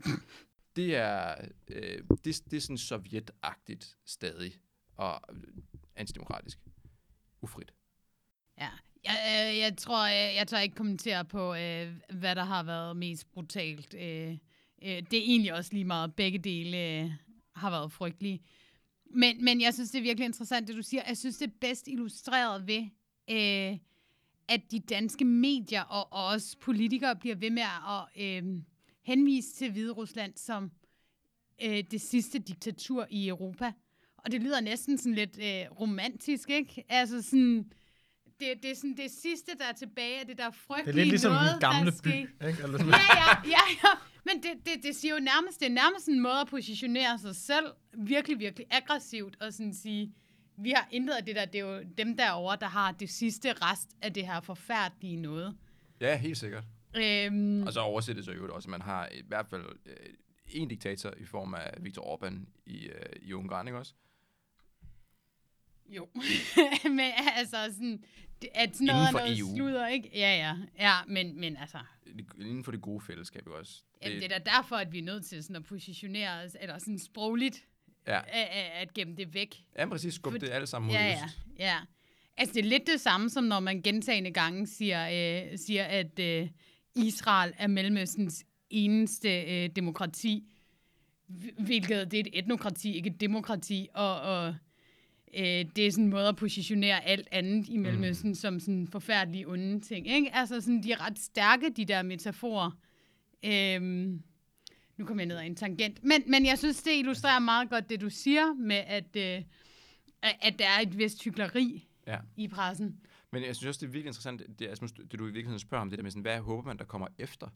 *clears throat* det er, øh, det, det er sådan sovjetagtigt stadig, og antidemokratisk. Ufrit. Ja, jeg, øh, jeg tror, jeg, øh, jeg tør ikke kommentere på, øh, hvad der har været mest brutalt. Øh, øh, det er egentlig også lige meget. Begge dele øh, har været frygtelige. Men, men jeg synes, det er virkelig interessant, det du siger. Jeg synes, det er bedst illustreret ved, øh, at de danske medier og, og også politikere bliver ved med at øh, henvise til Hvide Rusland som øh, det sidste diktatur i Europa. Og det lyder næsten sådan lidt øh, romantisk, ikke? Altså sådan det, det er sådan det sidste, der er tilbage af det der frygtelige Det er lidt ligesom noget, den gamle by, ikke? Eller sådan. Ja, ja, ja, ja. Men det, det, det siger jo nærmest, det er nærmest en måde at positionere sig selv virkelig, virkelig aggressivt og sådan sige, vi har intet af det der, det er jo dem derovre, der har det sidste rest af det her forfærdelige noget. Ja, helt sikkert. Øhm, og så oversætter det så jo også, at man har i hvert fald øh, en diktator i form af Viktor Orbán i, øh, i Ungarn, ikke også? Jo, *laughs* men altså sådan, at sådan noget noget EU. sludder, ikke? Ja, ja, ja, men, men altså... Inden for det gode fællesskab, også? Det, ja, det er da derfor, at vi er nødt til sådan at positionere os, eller sådan sprogligt, ja. at, at gemme det væk. Ja, præcis. Skubbe det alt sammen mod ja, ja, ja. Altså, det er lidt det samme, som når man gentagende gange siger, øh, siger at øh, Israel er Mellemøstens eneste øh, demokrati, hvilket det er et etnokrati, ikke et demokrati, og, og øh, det er sådan en måde at positionere alt andet i Mellemøsten mm. som sådan forfærdelige onde ting. Ikke? Altså sådan, de er ret stærke, de der metaforer. Øhm, nu kommer jeg ned ad en tangent. Men, men jeg synes, det illustrerer meget godt det, du siger med, at, øh, at der er et vist hyggeleri ja. i pressen. Men jeg synes også, det er virkelig interessant, det, altså, det du i virkeligheden spørger om, det der med sådan, hvad håber man, der kommer efter?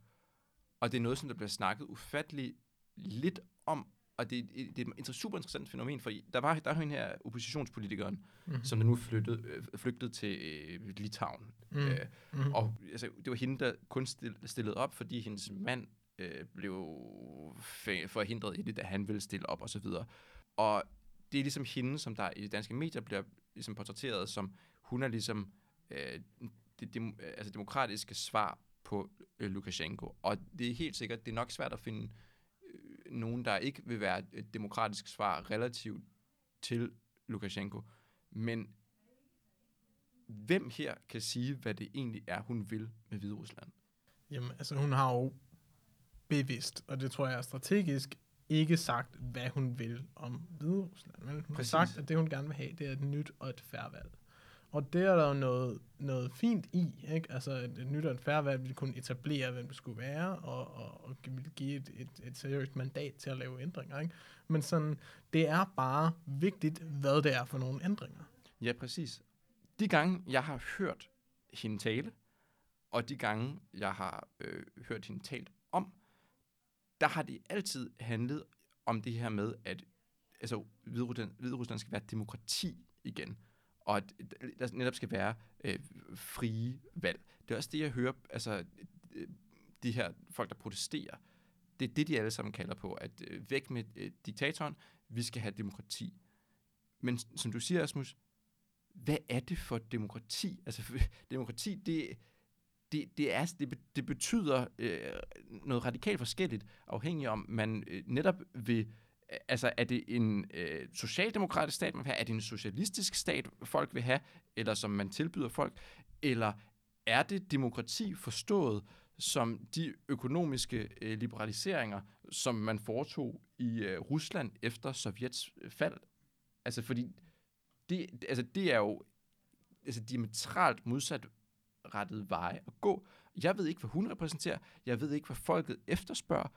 Og det er noget, som der bliver snakket ufattelig lidt om, og det, det er et super interessant fænomen, for der var der er en her oppositionspolitikeren, mm. som der nu flyttede, øh, flygtede til øh, Litauen. Mm. Øh, mm. Og altså, det var hende, der kun stillede op, fordi hendes mand øh, blev forhindret i det, da han ville stille op, og så videre. Og det er ligesom hende, som der i danske medier bliver ligesom portrætteret som, hun er ligesom øh, det, dem, altså demokratiske svar på øh, Lukashenko. Og det er helt sikkert, det er nok svært at finde øh, nogen, der ikke vil være et demokratisk svar relativt til Lukashenko. Men hvem her kan sige, hvad det egentlig er, hun vil med Hvide Rusland? Jamen, altså hun har jo bevidst, og det tror jeg er strategisk, ikke sagt, hvad hun vil om Hvide Rusland. Men hun Præcis. har sagt, at det hun gerne vil have, det er et nyt og et færvalg. Og det er der jo noget, noget fint i, ikke? Altså et, et nyt og et færre valg ville kunne etablere, hvem det skulle være, og, og, og ville give et, et, et seriøst mandat til at lave ændringer, ikke? Men sådan, det er bare vigtigt, hvad det er for nogle ændringer. Ja, præcis. De gange, jeg har hørt hende tale, og de gange, jeg har øh, hørt hende talt der har det altid handlet om det her med, at altså, Hviderusland, Hvide skal være demokrati igen og at der netop skal være øh, frie valg. Det er også det, jeg hører, altså de her folk, der protesterer, det er det, de alle sammen kalder på, at øh, væk med øh, diktatoren, vi skal have demokrati. Men som du siger, Asmus, hvad er det for demokrati? Altså, *laughs* demokrati, det, det, det, er, det, det betyder øh, noget radikalt forskelligt, afhængig om man øh, netop vil øh, Altså, er det en øh, socialdemokratisk stat, man vil have? Er det en socialistisk stat, folk vil have? Eller som man tilbyder folk? Eller er det demokrati forstået som de økonomiske øh, liberaliseringer, som man foretog i øh, Rusland efter Sovjets øh, fald? Altså, fordi det, altså, det er jo altså, diametralt modsat rettet veje at gå. Jeg ved ikke, hvad hun repræsenterer. Jeg ved ikke, hvad folket efterspørger.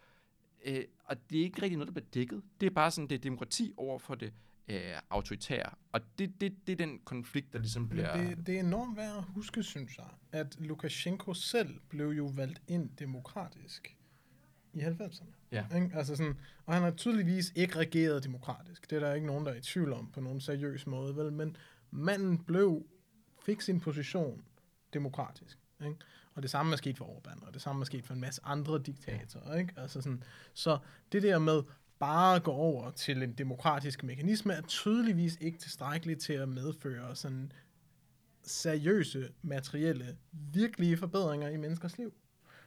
Øh, og det er ikke rigtig noget, der bliver dækket. Det er bare sådan, det er demokrati over for det øh, autoritære. Og det, det, det er den konflikt, der ligesom bliver... Det, det er enormt værd at huske, synes jeg, at Lukashenko selv blev jo valgt ind demokratisk i 90'erne. Ja. Ikke? Altså sådan, og han har tydeligvis ikke regeret demokratisk. Det er der ikke nogen, der er i tvivl om på nogen seriøs måde, vel? Men manden blev, fik sin position demokratisk. Ikke? Og det samme er sket for Orbán, og det samme er sket for en masse andre diktatorer. Ikke? Altså sådan, så det der med bare at gå over til en demokratisk mekanisme, er tydeligvis ikke tilstrækkeligt til at medføre sådan seriøse, materielle, virkelige forbedringer i menneskers liv.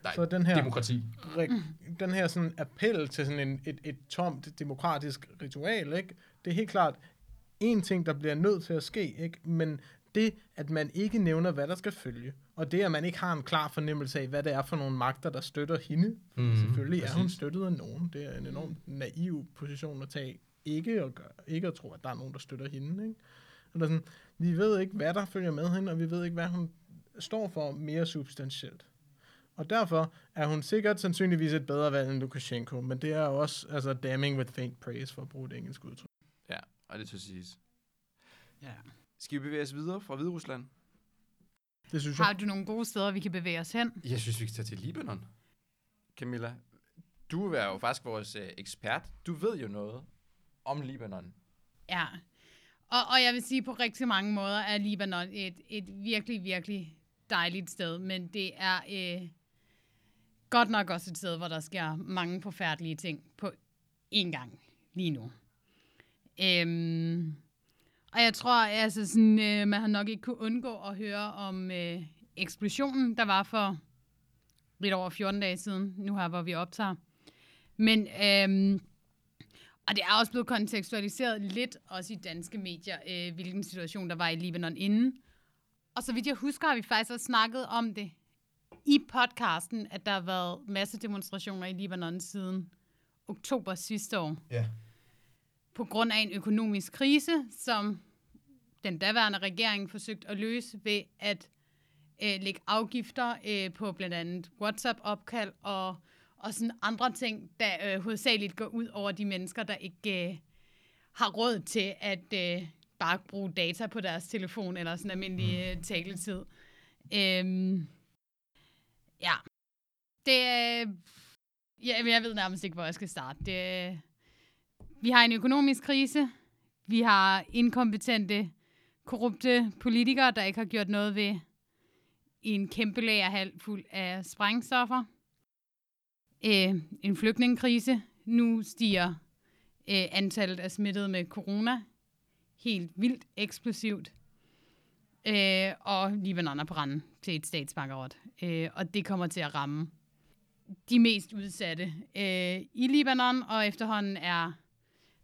Nej, Så den her, demokrati. re- den her sådan appel til sådan en, et, et tomt demokratisk ritual, ikke? det er helt klart en ting, der bliver nødt til at ske, ikke? men det, at man ikke nævner, hvad der skal følge, og det, at man ikke har en klar fornemmelse af, hvad det er for nogle magter, der støtter hende. Mhm, Selvfølgelig er hun præcis. støttet af nogen. Det er en enormt naiv position at tage. Ikke at, gøre, ikke at tro, at der er nogen, der støtter hende. Ikke? Eller sådan, vi ved ikke, hvad der følger med hende, og vi ved ikke, hvad hun står for mere substantielt. Og derfor er hun sikkert sandsynligvis et bedre valg end Lukashenko, men det er jo også altså, damning with faint praise, for at bruge et engelsk udtryk. Ja, og det skal siges. Ja. Skal vi bevæge os videre fra Hviderusland? Det synes Har jeg. du nogle gode steder, vi kan bevæge os hen? Jeg synes, vi skal tage til Libanon. Camilla, du er jo faktisk vores øh, ekspert. Du ved jo noget om Libanon. Ja. Og, og jeg vil sige, på rigtig mange måder er Libanon et, et virkelig, virkelig dejligt sted, men det er øh, godt nok også et sted, hvor der sker mange forfærdelige ting på én gang lige nu. Øhm, og jeg tror, altså sådan, øh, man har nok ikke kunne undgå at høre om øh, eksplosionen, der var for lidt over 14 dage siden, nu her, hvor vi optager. Men øh, og det er også blevet kontekstualiseret lidt, også i danske medier, øh, hvilken situation der var i Libanon inden. Og så vidt jeg husker, har vi faktisk også snakket om det i podcasten, at der har været masse demonstrationer i Libanon siden oktober sidste år. Ja. På grund af en økonomisk krise, som den daværende regering forsøgte at løse ved at øh, lægge afgifter øh, på blandt andet WhatsApp-opkald og og sådan andre ting, der øh, hovedsageligt går ud over de mennesker, der ikke øh, har råd til at øh, bare bruge data på deres telefon eller sådan almindelig øh, taletid. Øhm, ja. Det øh, ja, jeg ved nærmest ikke, hvor jeg skal starte. Det, øh, vi har en økonomisk krise. Vi har inkompetente, korrupte politikere, der ikke har gjort noget ved en kæmpe lagerhal fuld af sprængstoffer øh, en flygtningekrise. Nu stiger øh, antallet af smittede med corona helt vildt eksplosivt. Øh, og Libanon er på randen til et statsbankerot. Øh, og det kommer til at ramme de mest udsatte øh, i Libanon, og efterhånden er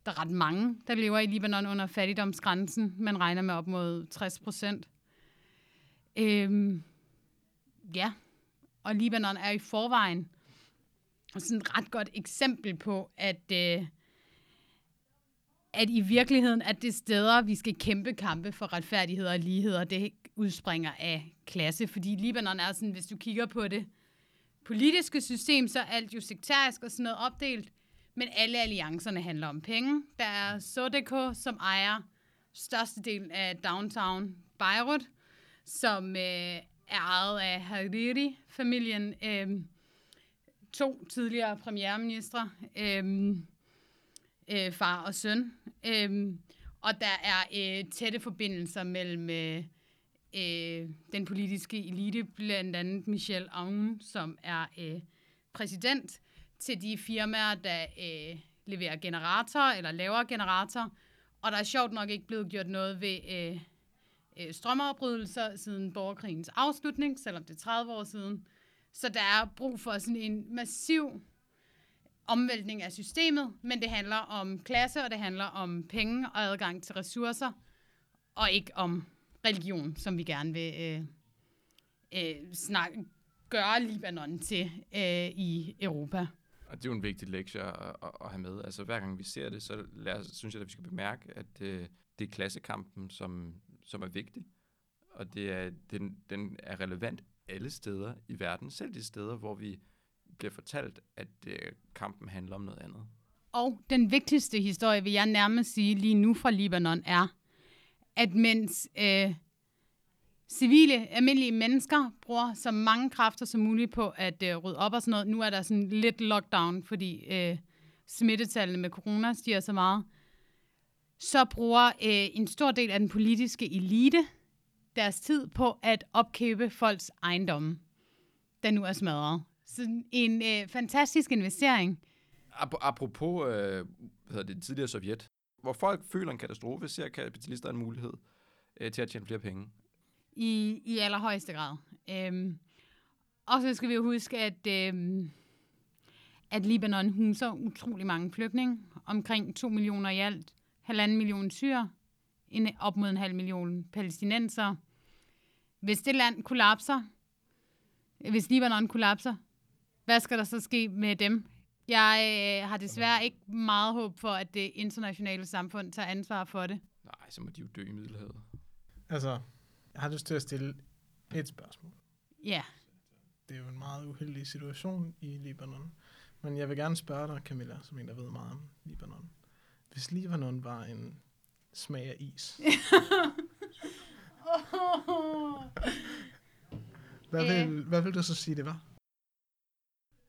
der ret mange, der lever i Libanon under fattigdomsgrænsen. Man regner med op mod 60 procent. Øhm, ja, og Libanon er i forvejen sådan et ret godt eksempel på, at, øh, at i virkeligheden, at det steder, vi skal kæmpe kampe for retfærdighed og lighed, og det udspringer af klasse. Fordi Libanon er sådan, hvis du kigger på det politiske system, så er alt jo sektarisk og sådan noget opdelt. Men alle alliancerne handler om penge. Der er Sodeco, som ejer størstedelen af downtown Beirut, som øh, er ejet af Hariri-familien. Øh, to tidligere premierministre, øh, øh, far og søn. Øh, og der er øh, tætte forbindelser mellem øh, øh, den politiske elite, blandt andet Michel Aoun, som er øh, præsident, til de firmaer, der øh, leverer generatorer eller laver generatorer. Og der er sjovt nok ikke blevet gjort noget ved øh, øh, strømafbrydelser siden borgerkrigens afslutning, selvom det er 30 år siden. Så der er brug for sådan en massiv omvæltning af systemet, men det handler om klasse, og det handler om penge og adgang til ressourcer, og ikke om religion, som vi gerne vil øh, øh, snakke, gøre Libanon til øh, i Europa. Og det er jo en vigtig lektie at, at, at have med. Altså hver gang vi ser det, så lad os, synes jeg, at vi skal bemærke, at øh, det er klassekampen, som, som er vigtig. Og det er, den, den er relevant alle steder i verden, selv de steder, hvor vi bliver fortalt, at øh, kampen handler om noget andet. Og den vigtigste historie, vil jeg nærmest sige lige nu fra Libanon, er, at mens øh, civile, almindelige mennesker bruger så mange kræfter som muligt på at øh, rydde op og sådan noget, nu er der sådan lidt lockdown, fordi øh, smittetallene med corona stiger så meget, så bruger øh, en stor del af den politiske elite deres tid på at opkøbe folks ejendomme, der nu er smadret. Så en øh, fantastisk investering. Ap- apropos øh, hvad hedder det, tidligere Sovjet, hvor folk føler en katastrofe, ser kapitalister en mulighed øh, til at tjene flere penge. I, i allerhøjeste grad. Øhm, og så skal vi jo huske, at, øhm, at Libanon huser utrolig mange flygtninge. Omkring 2 millioner i alt. Halvanden million syre. En, op mod en halv million palæstinenser. Hvis det land kollapser, hvis Libanon kollapser, hvad skal der så ske med dem? Jeg øh, har desværre ikke meget håb for, at det internationale samfund tager ansvar for det. Nej, så må de jo dø i Middelhavet. Altså, jeg har lyst til at stille et spørgsmål. Ja, Det er jo en meget uheldig situation i Libanon. Men jeg vil gerne spørge dig, Camilla, som en, der ved meget om Libanon. Hvis Libanon var en smag af is, *laughs* hvad Øh. vil, hvad vil du så sige, det var?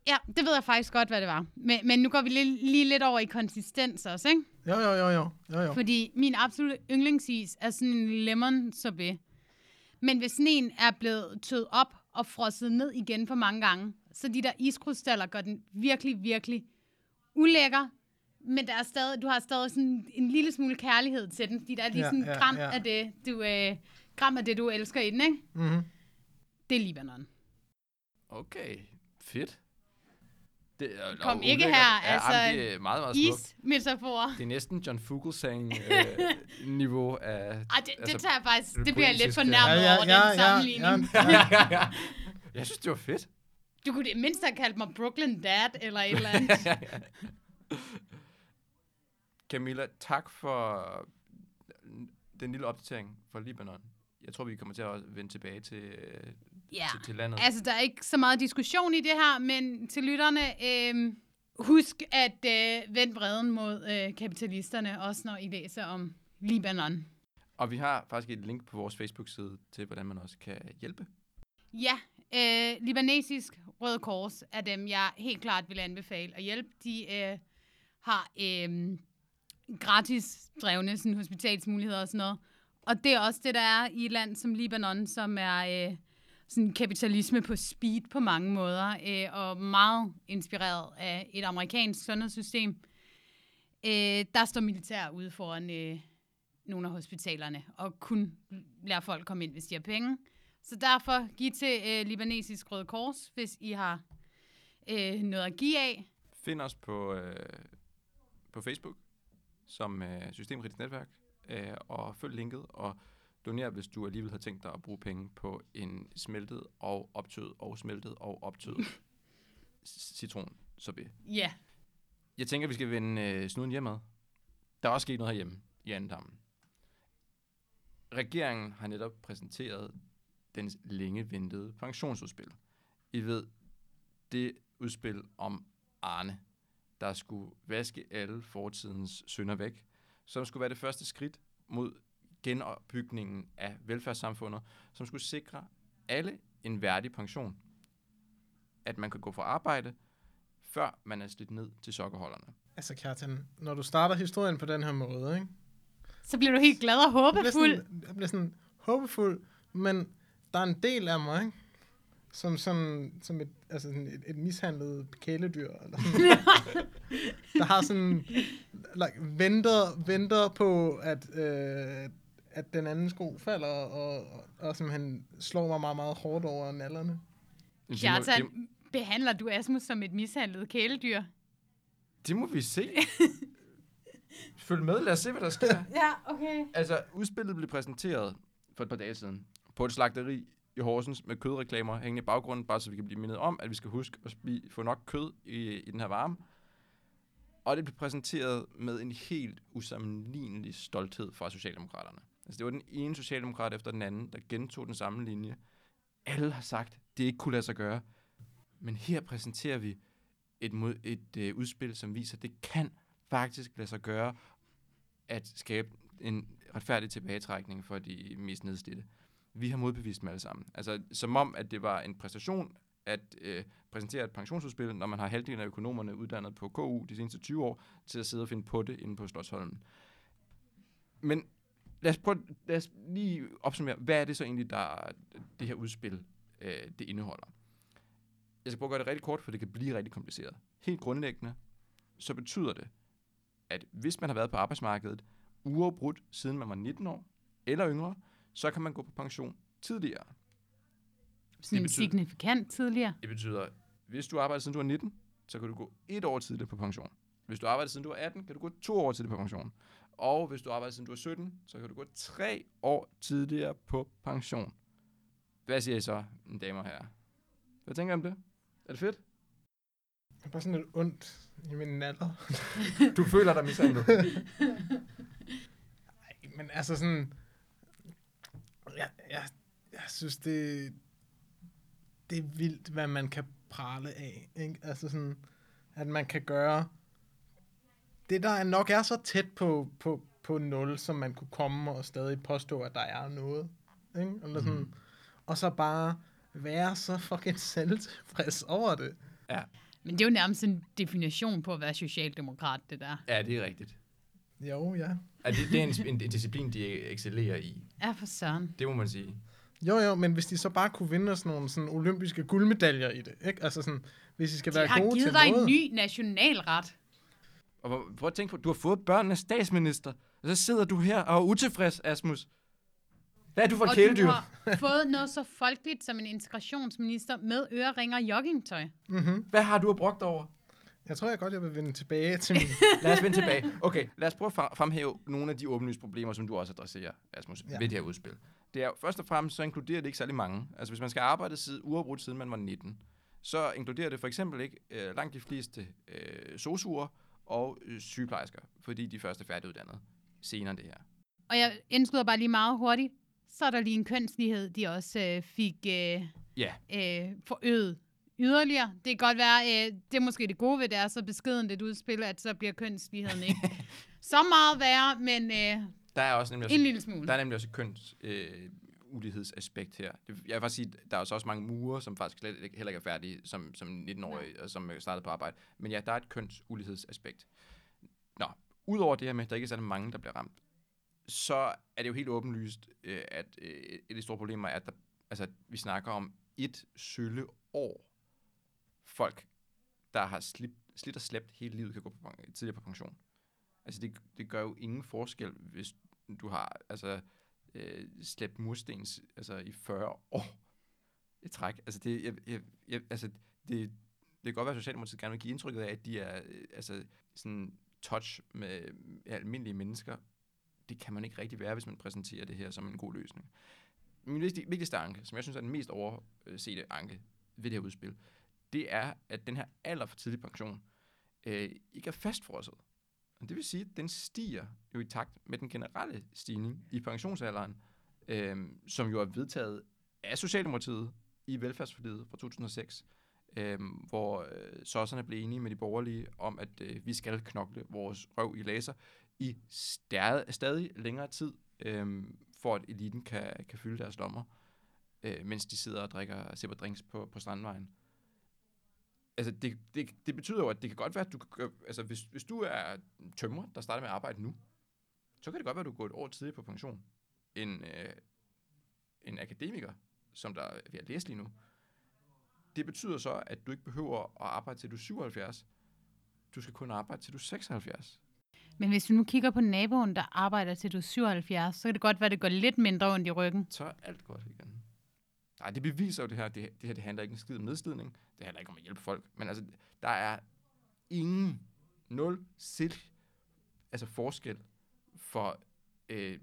Ja, det ved jeg faktisk godt, hvad det var. Men, men nu går vi lige, lige lidt over i konsistens også, ikke? Jo, jo, jo, jo. jo, jo. Fordi min absolutte yndlingsis er sådan en lemon sorbet. Men hvis sådan en er blevet tøet op og frosset ned igen for mange gange, så de der iskrystaller gør den virkelig, virkelig ulækker. Men der er stadig, du har stadig sådan en lille smule kærlighed til den, fordi der er lige Ja, sådan en ja, gram, ja. af det, du, øh, gram af det, du elsker i den, ikke? Mm-hmm. Det er Libanon. Okay, fedt. Det, er- Kom og ikke her, ja, altså, jamen, det er meget, meget smukt. Is-metaforer. Det er næsten John Fugelsang-niveau *laughs* af... Ej, det, Altså, det tager jeg faktisk, det det bliver jeg lidt poetiske- fornærmet Ja, ja, over, ja, den ja, sammenligning. *laughs* ja. jeg synes, det var fedt. Du kunne det mindst have kaldt mig Brooklyn Dad, eller et eller andet. *laughs* Camilla, tak for den lille opdatering fra Libanon. Jeg tror, vi kommer til at vende tilbage til, ja. til, til landet. Altså, der er ikke så meget diskussion i det her, men til lytterne, øh, husk at øh, vende vreden mod øh, kapitalisterne, også når I læser om Libanon. Og vi har faktisk et link på vores Facebook-side til, hvordan man også kan hjælpe. Ja, øh, libanesisk Røde Kors er dem, jeg helt klart vil anbefale at hjælpe. De øh, har øh, gratis drevne sådan, hospitalsmuligheder og sådan noget. Og det er også det, der er i et land som Libanon, som er øh, sådan kapitalisme på speed på mange måder, øh, og meget inspireret af et amerikansk sundhedssystem. Øh, der står militær ude foran øh, nogle af hospitalerne, og kun lader folk komme ind, hvis de har penge. Så derfor giv til øh, Libanesisk Røde Kors, hvis I har øh, noget at give af. Find os på, øh, på Facebook som øh, Systemkritisk Netværk, øh, og følg linket, og doner, hvis du alligevel har tænkt dig at bruge penge på en smeltet og optøet og smeltet og optøet *laughs* citron sorbet. Ja, Jeg tænker, vi skal vende øh, snuden hjemad. Der er også sket noget herhjemme i Andammen. Regeringen har netop præsenteret dens længe ventede pensionsudspil. I ved, det udspil om Arne, der skulle vaske alle fortidens synder væk, som skulle være det første skridt mod genopbygningen af velfærdssamfundet, som skulle sikre alle en værdig pension. At man kan gå fra arbejde, før man er slidt ned til sokkerholderne. Altså, Kjartan, når du starter historien på den her måde, ikke? så bliver du helt glad og Jeg bliver håbefuld. sådan, jeg bliver sådan håbefuld, men der er en del af mig, ikke? Som, sådan, som et, altså sådan et, et mishandlet kæledyr. Eller sådan. *laughs* der har sådan, like, venter, venter på, at, øh, at den anden sko falder, og, og, og simpelthen slår mig meget, meget hårdt over nallerne. Det må- det- Kjartan, behandler du Asmus som et mishandlet kæledyr? Det må vi se. *laughs* Følg med, lad os se, hvad der sker. Ja, okay. Altså, udspillet blev præsenteret for et par dage siden på et slagteri i Horsens med kødreklamer hængende i baggrunden, bare så vi kan blive mindet om, at vi skal huske at spi- få nok kød i, i den her varme. Og det blev præsenteret med en helt usammenlignelig stolthed fra Socialdemokraterne. Altså, det var den ene socialdemokrat efter den anden, der gentog den samme linje. Alle har sagt, det ikke kunne lade sig gøre. Men her præsenterer vi et, mod, et øh, udspil, som viser, at det kan faktisk lade sig gøre at skabe en retfærdig tilbagetrækning for de mest nedslidte. Vi har modbevist dem alle sammen. Altså, som om, at det var en præstation at øh, præsentere et pensionsudspil, når man har halvdelen af økonomerne uddannet på KU de seneste 20 år, til at sidde og finde på det inde på Slottsholmen. Men lad os, prøve, lad os lige opsummere, hvad er det så egentlig, der det her udspil øh, det indeholder? Jeg skal prøve at gøre det rigtig kort, for det kan blive rigtig kompliceret. Helt grundlæggende, så betyder det, at hvis man har været på arbejdsmarkedet uafbrudt siden man var 19 år eller yngre, så kan man gå på pension tidligere. Sådan betyder- signifikant tidligere. Det betyder, hvis du arbejder siden du var 19, så kan du gå et år tidligere på pension. Hvis du arbejder siden du var 18, kan du gå to år tidligere på pension. Og hvis du arbejder siden du var 17, så kan du gå tre år tidligere på pension. Hvad siger I så, mine damer og herrer? Hvad tænker I om det? Er det fedt? Det er bare sådan lidt ondt i min natter. *laughs* Du føler dig mishandlet. *laughs* Ej, men altså sådan... Jeg, jeg, jeg synes, det, det er vildt, hvad man kan prale af. Ikke? Altså sådan, at man kan gøre det, der nok er så tæt på, på, på nul, som man kunne komme og stadig påstå, at der er noget. Ikke? Eller sådan, mm-hmm. Og så bare være så fucking selvtilfreds over det. ja. Men det er jo nærmest en definition på at være socialdemokrat, det der. ja, det er rigtigt. Jo, ja. Ja, det, det er en, en disciplin, de excellerer i. Ja, for søren. Det må man sige. Jo, jo, men hvis de så bare kunne vinde sådan nogle sådan olympiske guldmedaljer i det, ikke? Altså sådan, hvis de skal De være har gode givet til dig noget. en ny nationalret. Og prøv at tænke på, du har fået børnenes statsminister, og så sidder du her og er utilfreds, Asmus. Hvad er du for Og kæledyr? du har fået noget så folkeligt som en integrationsminister med øreringer og joggingtøj. Mm-hmm. Hvad har du at brugt over? Jeg tror jeg godt, jeg vil vende tilbage til min... *laughs* Lad os vende tilbage. Okay, lad os prøve at fremhæve nogle af de åbenlyse problemer, som du også adresserer, Asmus, ja. Ved det her udspil. Det er først og fremmest, så inkluderer det ikke særlig mange. Altså, hvis man skal arbejde side, uafbrudt siden man var 19, så inkluderer det for eksempel ikke øh, langt de fleste øh, sosuer og øh, sygeplejersker, fordi de først er færdiguddannet senere det her. Og jeg indskyder bare lige meget hurtigt. Så er der lige en kønslighed, de også øh, fik øh, Ja, øh, forøget yderligere. Det kan godt være, øh, det er måske det gode ved, det er så beskedent et udspil, at så bliver kønsligheden ikke *laughs* så meget værre, men øh, der er også nemlig også en lille smule. Der er nemlig også køns øh, ulighedsaspekt her. Jeg vil faktisk sige, der er også mange murer, som faktisk slet ikke, heller ikke er færdige som, som 19-årige, og som er startet på arbejde. Men ja, der er et køns ulighedsaspekt. Nå, udover det her med, at der ikke er særlig mange, der bliver ramt, så er det jo helt åbenlyst, øh, at øh, et af de store problemer er, at der, altså, vi snakker om et sølle år folk, der har slidt, slidt og slæbt hele livet, kan gå på, tidligere på pension. Altså, det, det gør jo ingen forskel, hvis du har altså, øh, slæbt murstens altså, i 40 år i træk. Altså, det, jeg, jeg, jeg, altså, det, det kan godt være, at Socialdemokratiet gerne vil give indtrykket af, at de er øh, altså, sådan touch med ja, almindelige mennesker. Det kan man ikke rigtig være, hvis man præsenterer det her som en god løsning. Min vigtigste, vigtigste anke, som jeg synes er den mest oversete anke ved det her udspil, det er, at den her alder for tidlig pension øh, ikke er fastfrosset. Det vil sige, at den stiger jo i takt med den generelle stigning i pensionsalderen, øh, som jo er vedtaget af Socialdemokratiet i velfærdsforliget fra 2006, øh, hvor øh, sosserne blev enige med de borgerlige om, at øh, vi skal knokle vores røv i laser i stadig, stadig længere tid, øh, for at eliten kan, kan fylde deres lommer, øh, mens de sidder og drikker sipper drinks på, på strandvejen altså det, det, det betyder jo, at det kan godt være, at du kan, altså hvis, hvis du er tømrer, der starter med at arbejde nu, så kan det godt være, at du går et år tidligere på pension end øh, en akademiker, som der er ved at læse lige nu. Det betyder så, at du ikke behøver at arbejde til du er 77. Du skal kun arbejde til du er 76. Men hvis du nu kigger på naboen, der arbejder til du er 77, så kan det godt være, at det går lidt mindre ondt i ryggen. Så er alt godt igen. Nej, det beviser jo det her. Det, det her det handler ikke en skid om nedslidning. Det handler ikke om at hjælpe folk. Men altså, der er ingen nul silk, altså forskel for øh,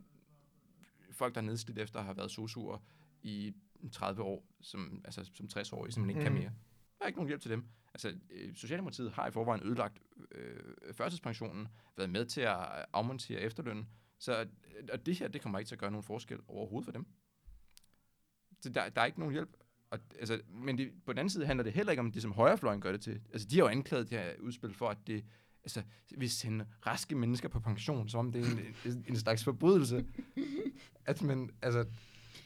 folk, der er nedslidt efter at have været sosuer i 30 år, som, altså som 60 år, som ikke mm. kan mere. Der er ikke nogen hjælp til dem. Altså, øh, Socialdemokratiet har i forvejen ødelagt øh, førtidspensionen, været med til at afmontere efterlønnen, så øh, og det her, det kommer ikke til at gøre nogen forskel overhovedet for dem. Så der, der er ikke nogen hjælp. Og, altså, men det, på den anden side handler det heller ikke om det, som højrefløjen gør det til. Altså, de har jo anklaget det her udspil for, at det altså, vil sende raske mennesker på pension, som om det er en, en, en slags forbrydelse. *laughs* At man, altså,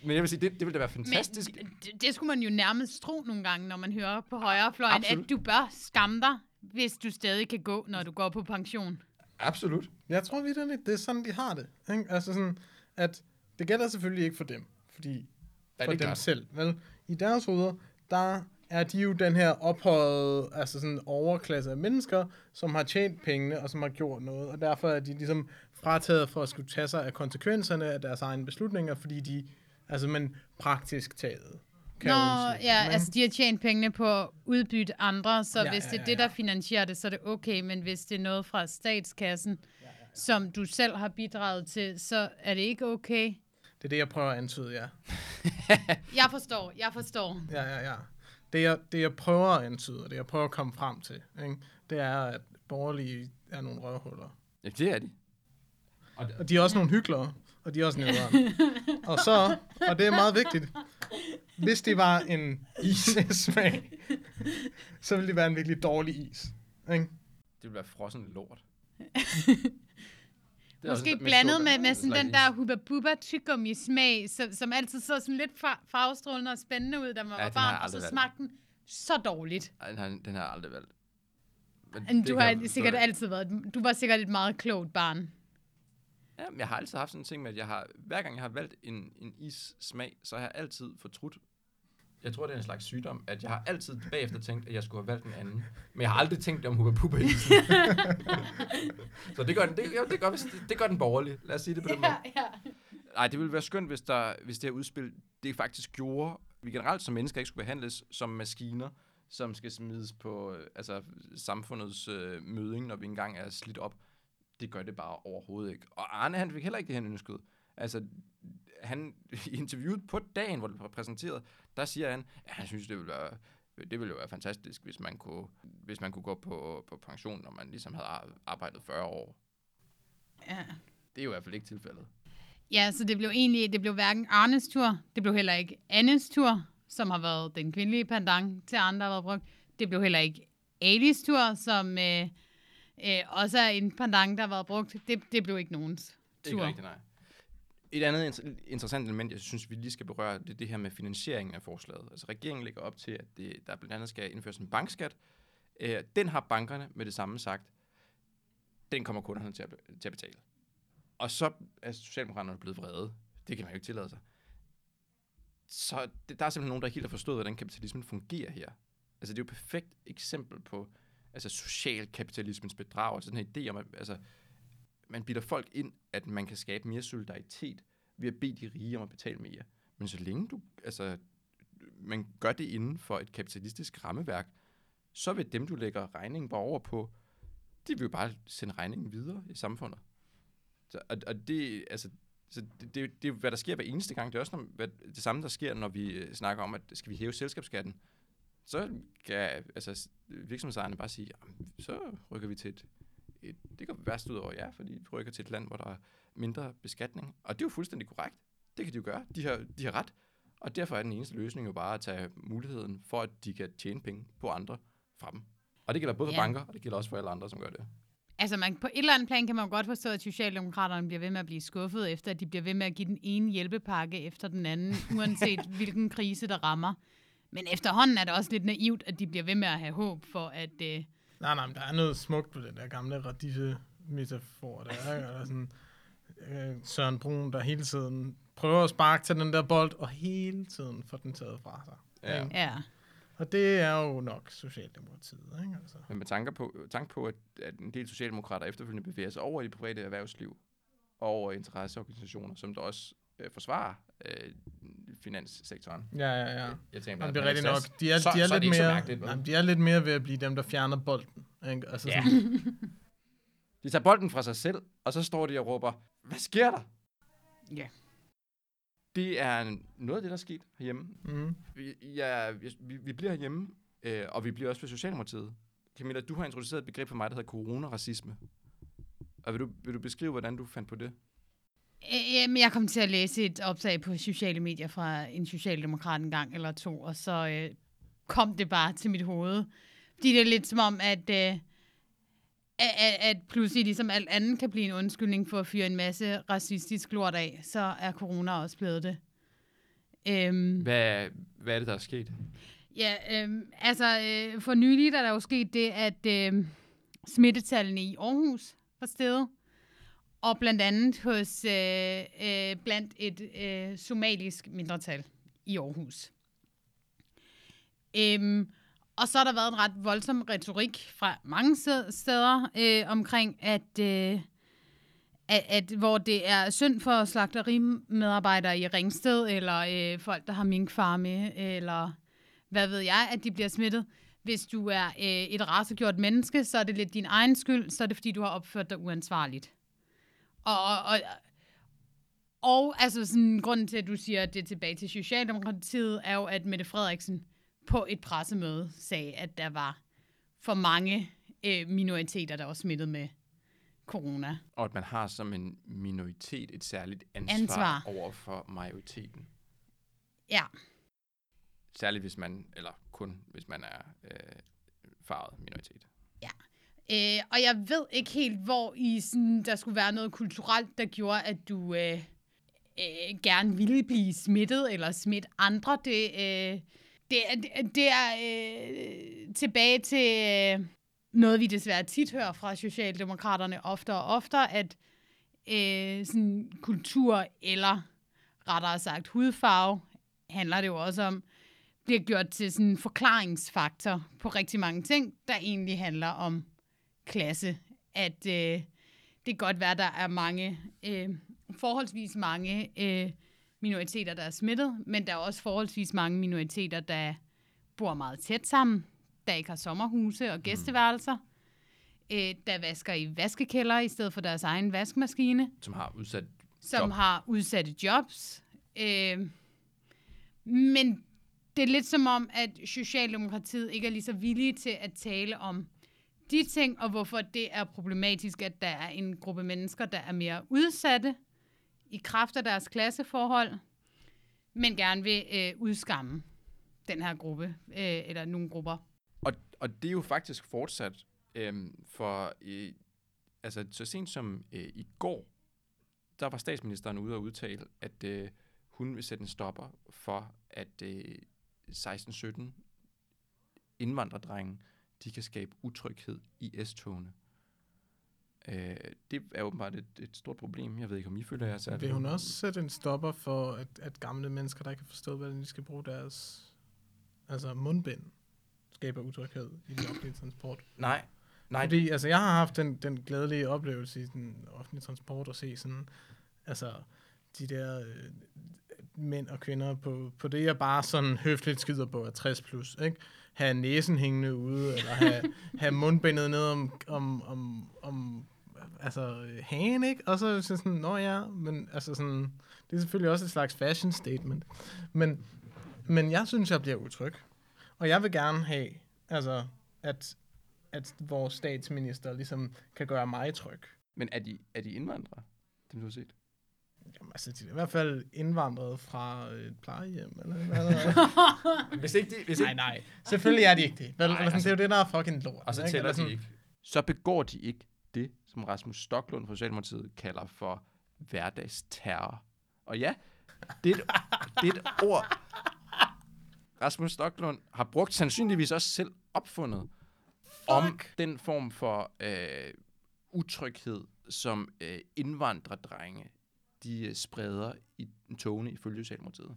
men jeg vil sige, det, det ville da være fantastisk. Men det, det skulle man jo nærmest tro nogle gange, når man hører på højrefløjen, Absolut. at du bør skamme dig, hvis du stadig kan gå, når du går på pension. Absolut. Jeg tror videre, det er sådan, de har det. Ikke? Altså sådan, at det gælder selvfølgelig ikke for dem, fordi Ja, for dem klart. selv. Vel? I deres hoveder, der er de jo den her ophøjede, altså sådan overklasse af mennesker, som har tjent pengene, og som har gjort noget, og derfor er de ligesom frataget for at skulle tage sig af konsekvenserne af deres egne beslutninger, fordi de, altså men praktisk taget, kan Nå, ja, ikke? altså de har tjent pengene på at udbytte andre, så Ja, ja, hvis ja, det er ja, det, der ja. finansierer det, så er det okay, men hvis det er noget fra statskassen, ja, ja, ja. som du selv har bidraget til, så er det ikke okay. Det er det, jeg prøver at antyde, ja. *laughs* Jeg forstår, jeg forstår. Ja, ja, ja. Det jeg, det, jeg prøver at antyde, og det jeg prøver at komme frem til, ikke? det er, at borgerlige er nogle røvhuller. Ja, det er de. Og de er også nogle hyklere, og de er også nederen. *laughs* og så, og det er meget vigtigt, hvis det var en is-smag, så ville det være en virkelig dårlig is. Ikke? Det vil være frossen lort. *laughs* Det er Måske blandet med, med sådan den is. der hubba bubba tyggegummi smag, som, som altid så sådan lidt far, farvestrålende og spændende ud, da man Ja, var barn, og så smagte den så dårligt. Den har, den har aldrig valgt. Men du har sikkert altid været, du var sikkert et meget klogt barn. Ja, jeg har altid haft sådan en ting med, at jeg har, hver gang jeg har valgt en, en is-smag, så har jeg altid fortrudt. Jeg tror, det er en slags sygdom, at jeg har altid bagefter tænkt, at jeg skulle have valgt en anden. Men jeg har aldrig tænkt om Hubba Bubba *laughs* så det gør, den, det, jo, det, gør, det, det gør den borgerlige. Lad os sige det på den måde. ja. Nej, det ville være skønt, hvis, der, hvis det her udspil, det faktisk gjorde, vi generelt som mennesker ikke skulle behandles som maskiner, som skal smides på øh, altså, samfundets øh, møding, når vi engang er slidt op. Det gør det bare overhovedet ikke. Og Arne, han fik heller ikke det, han ønskede. Altså, han, *laughs* interviewet på dagen, hvor det blev præsenteret, der siger han, at han synes, det ville være, det ville jo være fantastisk, hvis man kunne, hvis man kunne gå på, på pension, når man ligesom havde ar- arbejdet 40 år. ja. Det er jo i hvert fald ikke tilfældet. Ja, så det blev egentlig, det blev hverken Arnes tur, det blev heller ikke Annes tur, som har været den kvindelige pendant til andre, der har været brugt. Det blev heller ikke Alis tur, som øh, øh, også er en pendant, der har været brugt. Det, det blev ikke nogens Det er tur. ikke rigtigt, nej. Et andet inter- interessant element, jeg synes, vi lige skal berøre, det er det her med finansieringen af forslaget. Altså regeringen lægger op til, at det, der blandt andet skal indføres en bankskat. Øh, den har bankerne med det samme sagt, den kommer kunderne til at, til at betale. Og så er Socialdemokraterne blevet vrede. Det kan man jo ikke tillade sig. Så det, der er simpelthen nogen, der helt har forstået, hvordan kapitalismen fungerer her. Altså det er jo et perfekt eksempel på altså, social kapitalismens bedrag. Altså den her idé om, at altså, man bilder folk ind, at man kan skabe mere solidaritet ved at bede de rige om at betale mere. Men så længe du, altså, man gør det inden for et kapitalistisk rammeværk, så vil dem, du lægger regningen bare over på, de vil jo bare sende regningen videre i samfundet. Så, og, og det, altså, så det, det, det, er hvad der sker hver eneste gang. Det er også når, hvad, det samme, der sker, når vi øh, snakker om, at skal vi hæve selskabsskatten. Så kan altså, virksomhedsejerne bare sige, så rykker vi til et, et det går værst ud over jer, fordi vi rykker til et land, hvor der er mindre beskatning. Og det er jo fuldstændig korrekt. Det kan de jo gøre. De har, de har ret. Og derfor er den eneste løsning jo bare at tage muligheden for, at de kan tjene penge på andre fra dem. Og det gælder både for Ja. banker, og det gælder også for alle andre, som gør det. Altså man, på et eller andet plan kan man jo godt forstå, at Socialdemokraterne bliver ved med at blive skuffet, efter at de bliver ved med at give den ene hjælpepakke efter den anden, *laughs* uanset hvilken krise der rammer. Men efterhånden er det også lidt naivt, at de bliver ved med at have håb for, at... Øh, Nej, nej, men der er noget smukt på den der gamle radisse-metafor, der er, ikke? Eller sådan, øh, Søren Brun, der hele tiden prøver at sparke til den der bold, og hele tiden får den taget fra sig. Ja. Ikke? ja. Og det er jo nok Socialdemokratiet, ikke? Altså. Men med tanker på, tanke på at, at en del socialdemokrater efterfølgende bevæger sig over i det private erhvervsliv, og over interesseorganisationer, som der også øh, forsvarer øh, finanssektoren. Ja, ja, ja. Jeg tænker, Jamen, det er rigtigt nok. De er, så, de er så det lidt mere, mærkeligt, jamen, de er lidt mere ved at blive dem, der fjerner bolden. Ikke? Altså Ja. sådan, De tager bolden fra sig selv, og så står de og råber, hvad sker der? Ja. Det er noget af det, der er sket herhjemme. Mm. Vi, ja, vi, vi bliver herhjemme, øh, og vi bliver også ved Socialdemokratiet. Camilla, du har introduceret et begreb for mig, der hedder coronaracisme. Og vil du, vil du beskrive, hvordan du fandt på det? Øh, Jamen, jeg kom til at læse et opslag på sociale medier fra en socialdemokrat en gang eller to, og så øh, kom det bare til mit hoved. Fordi det er lidt som om, at, øh, at, at pludselig ligesom alt andet kan blive en undskyldning for at fyre en masse racistisk lort af, så er corona også blevet det. Øhm, Hvad, hvad er det, der er sket? Ja, øhm, altså øh, for nylig er der jo sket det, at øh, smittetallene i Aarhus var steget. Og blandt andet hos øh, øh, blandt et øh, somalisk mindretal i Aarhus. Øhm, og så har der været en ret voldsom retorik fra mange steder øh, omkring, at, øh, at, at hvor det er synd for slagterimedarbejdere i Ringsted, eller øh, folk, der har minkfarme, eller hvad ved jeg, at de bliver smittet. Hvis du er øh, et rasegjort menneske, så er det lidt din egen skyld, så er det fordi, du har opført dig uansvarligt. Og, og, og, og altså sådan, grunden til, at du siger, at det er tilbage til Socialdemokratiet, er jo, at Mette Frederiksen på et pressemøde sagde, at der var for mange øh, minoriteter, der var smittet med corona. Og at man har som en minoritet et særligt ansvar, Ansvar. ansvar. over for majoriteten. Ja, Særligt hvis man, eller kun hvis man er øh, farvet minoritet. Øh, og jeg ved ikke helt, hvor i sådan, der skulle være noget kulturelt, der gjorde, at du øh, øh, gerne ville blive smittet eller smitte andre. Det, øh, det, er- det, det er øh, tilbage til øh, noget, vi desværre tit hører fra Socialdemokraterne oftere og oftere, at øh, sådan kultur eller rettere sagt hudfarve, handler det jo også om, bliver gjort til sådan en forklaringsfaktor på rigtig mange ting, der egentlig handler om klasse, at øh, det kan godt være, der er mange, øh, forholdsvis mange øh, minoriteter, der er smittet, men der er også forholdsvis mange minoriteter, der bor meget tæt sammen, der ikke har sommerhuse og gæsteværelser, øh, der vasker i vaskekælder i stedet for deres egen vaskemaskine, Som har udsat som Job. har udsatte jobs. Øh, men det er lidt som om, at Socialdemokratiet ikke er lige så villige til at tale om de ting, og hvorfor det er problematisk, at der er en gruppe mennesker, der er mere udsatte i kraft af deres klasseforhold, men gerne vil øh, udskamme den her gruppe, øh, eller nogle grupper. Og, og det er jo faktisk fortsat, øh, for øh, altså, så sent som øh, i går, der var statsministeren ude og udtale, at øh, hun vil sætte en stopper for, at øh, 16-17 indvandrerdrenge, de kan skabe utryghed i S-togene. Øh, det er åbenbart et, et stort problem. Jeg ved ikke, om I føler jer særligt. Vil hun også sætte en stopper for, at, at gamle mennesker, der ikke har forstået, hvordan de skal bruge deres altså mundbind, skaber utryghed i den offentlige transport? Nej, nej. Fordi altså, jeg har haft den, den glædelige oplevelse i den offentlige transport at se sådan, altså, de der øh, mænd og kvinder på, på det, jeg bare sådan høfligt skider på, er 60 plus, ikke? Have næsen hængende ude, eller have, have mundbindet ned om, om, om, om altså, hagen, ikke? Og så er det sådan, nå ja, men altså sådan, det er selvfølgelig også et slags fashion statement. Men, men jeg synes, jeg bliver utryg. Og jeg vil gerne have, altså, at, at vores statsminister ligesom kan gøre mig tryg. Men er de, er de indvandrere, dem du har set? Jamen, altså, de er i hvert fald indvandret fra et plejehjem, eller hvad der *laughs* er. Hvis ikke de, hvis Nej, nej. Selvfølgelig er de ikke det. Vel, Nej, altså, altså- det er jo det, der er fucking lort. Og så ikke? tæller de ikke. Så begår de ikke det, som Rasmus Stoklund fra Socialdemokratiet kalder for hverdagsterror. Og ja, det er et, det er et ord, Rasmus Stoklund har brugt, sandsynligvis også selv opfundet, om den form for øh, utryghed, som øh, indvandrerdrenge, de øh, spreder i togene ifølge Socialdemokratiet.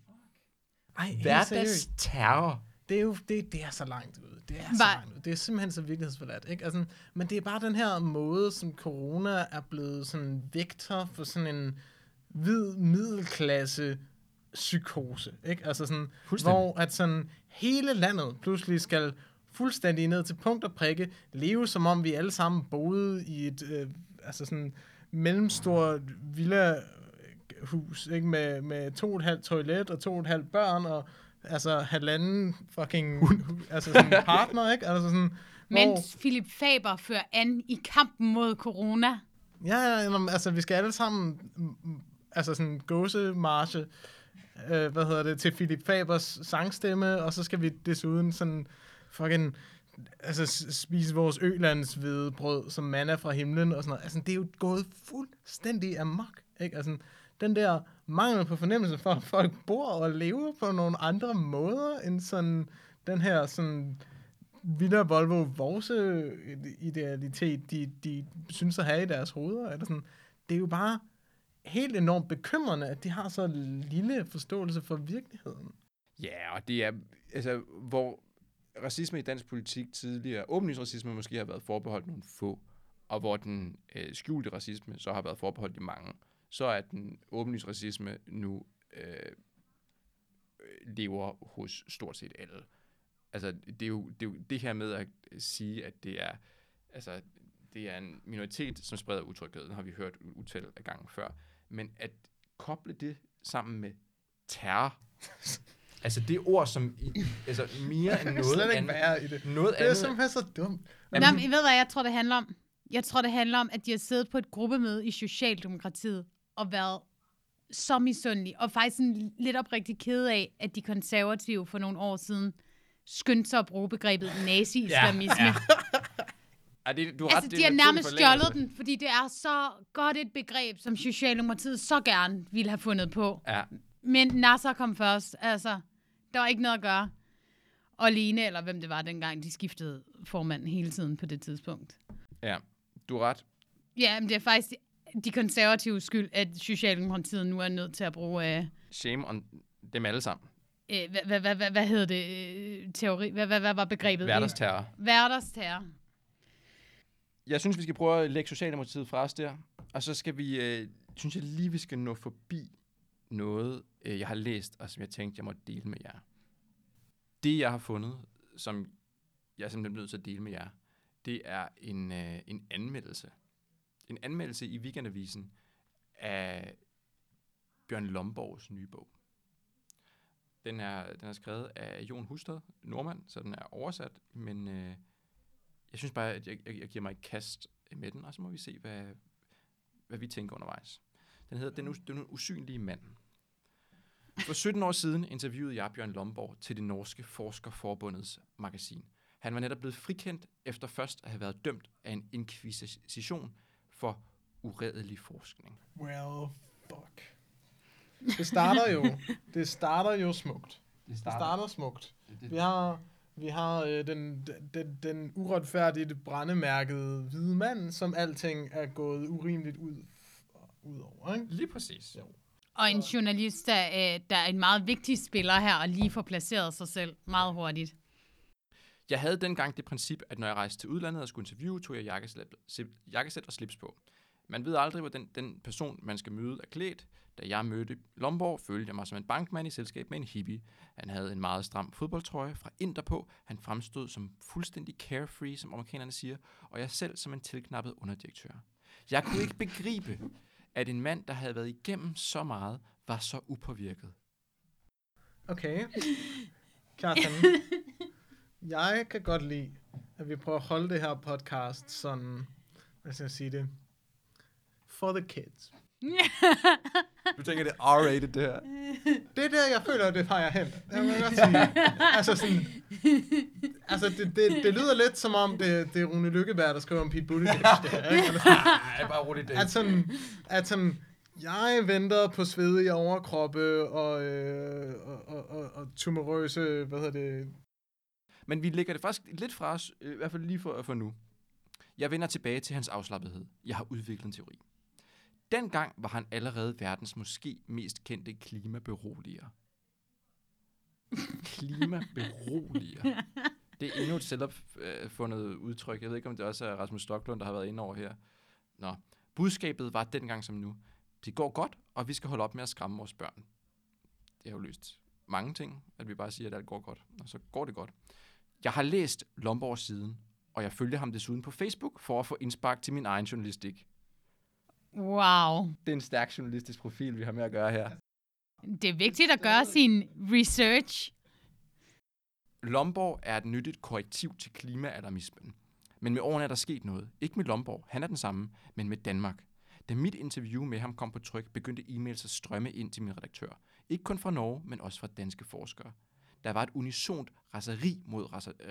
Ej, helt seriøst. Hverdagsterror. Det er jo det, det er så langt ud. Det er så Hva- langt ud. Det er simpelthen så virkelighedsforladt. Ikke? Altså, men det er bare den her måde, som corona er blevet sådan en vektor for sådan en hvid middelklasse psykose. Ikke? Altså sådan, hvor at sådan hele landet pludselig skal fuldstændig ned til punkt og prikke, leve som om vi alle sammen boede i et, øh, altså sådan mellemstor villa hus, ikke? Med, med to og et halvt toilet og to og et halvt børn og altså halvanden fucking altså sådan partner, ikke? Altså sådan, hvor, Mens Philip Faber fører an i kampen mod corona. ja, ja, altså vi skal alle sammen mm, mm, altså sådan gåsemarche, øh, hvad hedder det, til Philip Fabers sangstemme, og så skal vi desuden sådan fucking altså spise vores ølands brød som manna fra himlen og sådan noget. Altså, det er jo gået fuldstændig amok, ikke? Altså, den der mangel på fornemmelse for, at folk bor og lever på nogle andre måder, end sådan den her sådan Villa Volvo Vorse idealitet, de, de synes at have i deres hoveder. Eller sådan. Det er jo bare helt enormt bekymrende, at de har så lille forståelse for virkeligheden. Ja, og det er, altså, hvor racisme i dansk politik tidligere, åbenlyst racisme måske har været forbeholdt nogle få, og hvor den øh, skjulte racisme så har været forbeholdt de mange, så er den åbenlyst racisme nu øh, lever hos stort set alle. Altså, det er, jo, det er jo det her med at sige, at det er, altså, det er en minoritet, som spreder utryghed. Den har vi hørt utal af gange før. Men at koble det sammen med terror, *laughs* altså det ord, som i, altså mere end *laughs* noget slet ikke andet, være i det. noget Det er andet, simpelthen så dumt. Nå, men I ved, hvad jeg tror, det handler om? Jeg tror, det handler om, at de har siddet på et gruppemøde i Socialdemokratiet og været så misundelige, og faktisk sådan lidt oprigtigt kede af, at de konservative for nogle år siden skyndte sig at bruge begrebet nazi-islamisme. Ja, ja. Det, du har Altså, de har nærmest stjålet den, fordi det er så godt et begreb, som Socialdemokratiet så gerne ville have fundet på. Ja, Men Nasser kom først. Altså, der var ikke noget at gøre. Og Lene, eller hvem det var dengang, de skiftede formand hele tiden på det tidspunkt. ja, du har ret. Ja, men det er faktisk de, konservative skyld, at Socialdemokratiet nu er nødt til at bruge... Øh, Shame on dem alle sammen. øh, hvad, hvad, hvad, hvad, hed det? Øh, teori? Hvad, hvad, hvad var begrebet? Hverdagsterror. Hverdagsterror. Jeg synes, vi skal prøve at lægge Socialdemokratiet fra os der. Og så skal vi, øh, synes jeg lige, vi skal nå forbi noget, øh, jeg har læst, og som jeg tænkte, jeg måtte dele med jer. Det, jeg har fundet, som jeg er simpelthen nødt til at dele med jer, det er en, øh, en anmeldelse. En anmeldelse i Weekendavisen af Bjørn Lomborgs nye bog. Den er, den er skrevet af Jon Hustad, nordmand, så den er oversat, men øh, jeg synes bare, at jeg, jeg, jeg giver mig et kast med den, og så må vi se, hvad, hvad vi tænker undervejs. Den hedder Den, us- den usynlige mand. For 17 år siden interviewede jeg Bjørn Lomborg til det norske Forskerforbundets magasin. Han var netop blevet frikendt efter først at have været dømt af en inkvisition for uredelig forskning. Well, fuck. Det starter jo, det starter jo smukt. Det Det starter smukt. Vi har, vi har øh, den, den, den uretfærdigt brændemærkede hvide mand, som alting er gået urimeligt ud, ud over. Ikke? Lige præcis. Jo. Og en journalist, der, øh, der er en meget vigtig spiller her, og lige får placeret sig selv meget hurtigt. Jeg havde dengang det princip, at når jeg rejste til udlandet og skulle interviewe, tog jeg jakkesæt, sip- jakkesæt og slips på. Man ved aldrig, hvordan den person, man skal møde, er klædt. Da jeg mødte Lomborg, følte jeg mig som en bankmand i selskab med en hippie. Han havde en meget stram fodboldtrøje fra Inter på. Han fremstod som fuldstændig carefree, som amerikanerne siger, og jeg selv som en tilknappet underdirektør. Jeg kunne ikke begribe, at en mand, der havde været igennem så meget, var så upåvirket. Okay. Kjartan, *laughs* jeg kan godt lide, at vi prøver at holde det her podcast sådan, hvad skal jeg sige det, for the kids. Du tænker, det er R-rated, det her? Det er der, jeg føler, det har jeg hen. Jeg godt sige. altså sådan, altså det, det, det lyder lidt som om, det, det er Rune Lykkeberg, der skriver om Pete Buttigieg. *laughs* Nej, bare roligt det. at sådan, at sådan, jeg venter på svedige overkroppe og, øh, og, og, og, og tumorøse, hvad hedder det, Men vi lægger det faktisk lidt fra os, øh, i hvert fald lige for, for nu. Jeg vender tilbage til hans afslappethed. Jeg har udviklet en teori. Dengang var han allerede verdens måske mest kendte klimaberoliger. klimaberoliger. *laughs* Det er endnu et selvopfundet udtryk. Jeg ved ikke, om det også er Rasmus Stocklund, der har været inde over her. Nå. Budskabet var dengang som nu. Det går godt, og vi skal holde op med at skræmme vores børn. Det har jo løst mange ting, at vi bare siger, at alt går godt. Og så går det godt. Jeg har læst Lomborgs siden, og jeg følger ham desuden på Facebook for at få indspark til min egen journalistik. Wow. Det er en stærk journalistisk profil, vi har med at gøre her. Det er vigtigt at gøre sin research. Lomborg er et nyttigt korrektiv til klimaalarmismen. Men med årene er der sket noget. Ikke med Lomborg, han er den samme, men med Danmark. Da mit interview med ham kom på tryk, begyndte e-mails at strømme ind til min redaktør. Ikke kun fra Norge, men også fra danske forskere. Der var et unisont raseri mod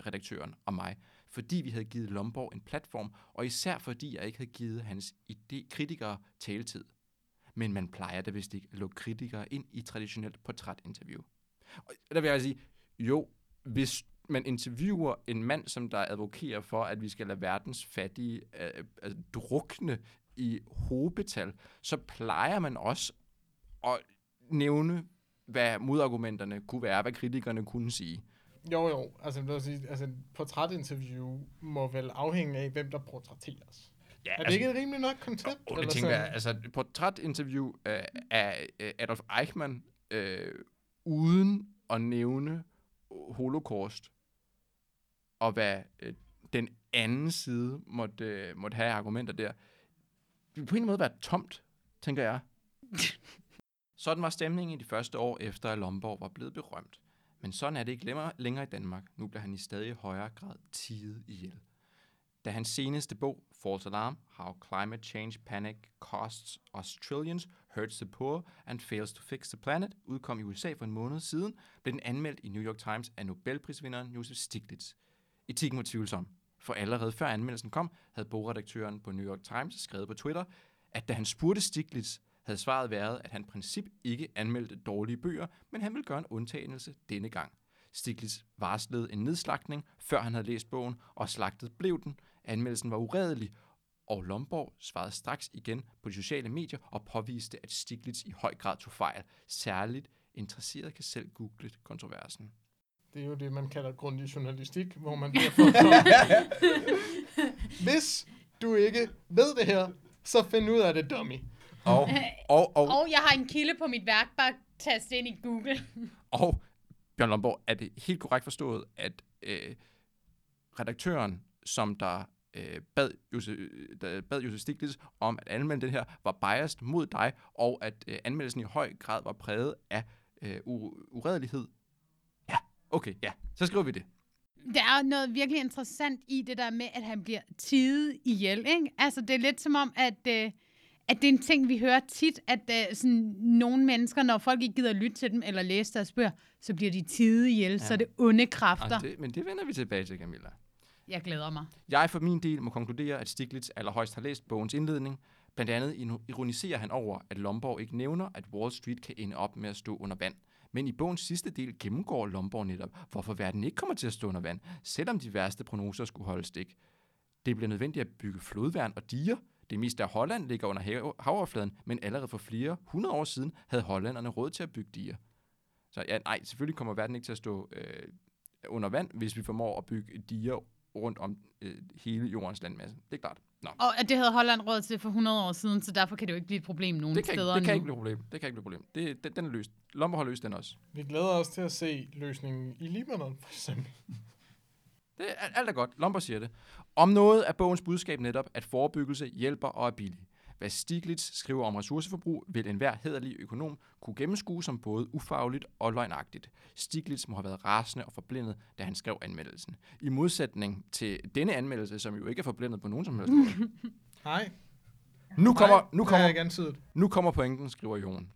redaktøren og mig, fordi vi havde givet Lomborg en platform, og især fordi jeg ikke havde givet hans idé kritikere taletid. Men man plejer da vist ikke at lukke kritikere ind i traditionelt portrætinterview. Og der vil jeg altså sige, jo, hvis man interviewer en mand, som der advokerer for, at vi skal lade verdens fattige øh, altså, drukne i hobetal, så plejer man også at nævne, hvad modargumenterne kunne være, hvad kritikerne kunne sige. Jo, jo. Altså, vil sige, altså et portrætinterview må vel afhænge af, hvem der portrætteres. Ja, er det altså, ikke et rimeligt nok koncept? Oh, det tænker jeg. Altså, et portrætinterview øh, af øh, Adolf Eichmann øh, uden at nævne holocaust, og hvad øh, den anden side måtte, øh, måtte have argumenter der, det vil på en måde være tomt, tænker jeg. *laughs* Sådan var stemningen i de første år efter, at Lomborg var blevet berømt. Men sådan er det ikke længere, i Danmark. Nu bliver han i stadig højere grad tiget ihjel. Da hans seneste bog, False Alarm, How Climate Change Panic Costs Us Trillions, Hurts the Poor and Fails to Fix the Planet, udkom i USA for en måned siden, blev den anmeldt i New York Times af Nobelprisvinderen Joseph Stiglitz. Etikken var tvivlsom, for allerede før anmeldelsen kom, havde bogredaktøren på New York Times skrevet på Twitter, at da han spurgte Stiglitz, havde svaret været, at han princip ikke anmeldte dårlige bøger, men han ville gøre en undtagelse denne gang. Stiglitz varslede en nedslagtning, før han havde læst bogen, og slagtet blev den. Anmeldelsen var uredelig, og Lomborg svarede straks igen på de sociale medier og påviste, at Stiglitz i høj grad tog fejl. Særligt interesseret kan selv google kontroversen. Det er jo det, man kalder grundig journalistik, hvor man bliver for... *laughs* Hvis du ikke ved det her, så find ud af det, dummy. Og, og, og, og jeg har en kilde på mit værk, bare tast ind i Google. *laughs* og Bjørn Lomborg, er det helt korrekt forstået, at øh, redaktøren, som der øh, bad, Jose, der bad Josef Stiglitz om at anmelde den her, var biased mod dig, og at øh, anmeldelsen i høj grad var præget af øh, uredelighed. Ja, okay, ja, så skriver vi det. Der er noget virkelig interessant i det der med, at han bliver tidet ihjel, ikke? Altså, det er lidt som om, at... Øh, at det er en ting, vi hører tit, at uh, sådan, nogle mennesker, når folk ikke gider at lytte til dem eller læse deres bøger, så bliver de tide ihjel, ja. så er det onde kræfter. det, men det vender vi tilbage til, Camilla. Jeg glæder mig. Jeg for min del må konkludere, at Stiglitz allerhøjst har læst bogens indledning. Blandt andet ironiserer han over, at Lomborg ikke nævner, at Wall Street kan ende op med at stå under vand. Men i bogens sidste del gennemgår Lomborg netop, hvorfor verden ikke kommer til at stå under vand, selvom de værste prognoser skulle holde stik. Det bliver nødvendigt at bygge flodværn og diger. Det meste af Holland ligger under havoverfladen, men allerede for flere hundrede år siden havde hollænderne råd til at bygge diger. Så ja, nej, selvfølgelig kommer verden ikke til at stå øh, under vand, hvis vi formår at bygge diger rundt om øh, hele jordens landmasse. Det er klart. Nå. Og at det havde Holland råd til for 100 år siden, så derfor kan det jo ikke blive et problem nogen det kan steder ikke, Det kan nu. ikke blive et problem. Det kan ikke blive et problem. Det, det, den er løst. Lomber har løst den også. Vi glæder os til at se løsningen i Libanon, for eksempel. Det er, alt er godt. Lomber siger det. Om noget er bogens budskab netop, at forebyggelse hjælper og er billig. Hvad Stiglitz skriver om ressourceforbrug, vil enhver hederlig økonom kunne gennemskue som både ufagligt og løgnagtigt. Stiglitz må have været rasende og forblindet, da han skrev anmeldelsen. I modsætning til denne anmeldelse, som jo ikke er forblindet på nogen som helst måde. *laughs* Nej. Nu kommer, nu kommer, nu kommer pointen, skriver Jon.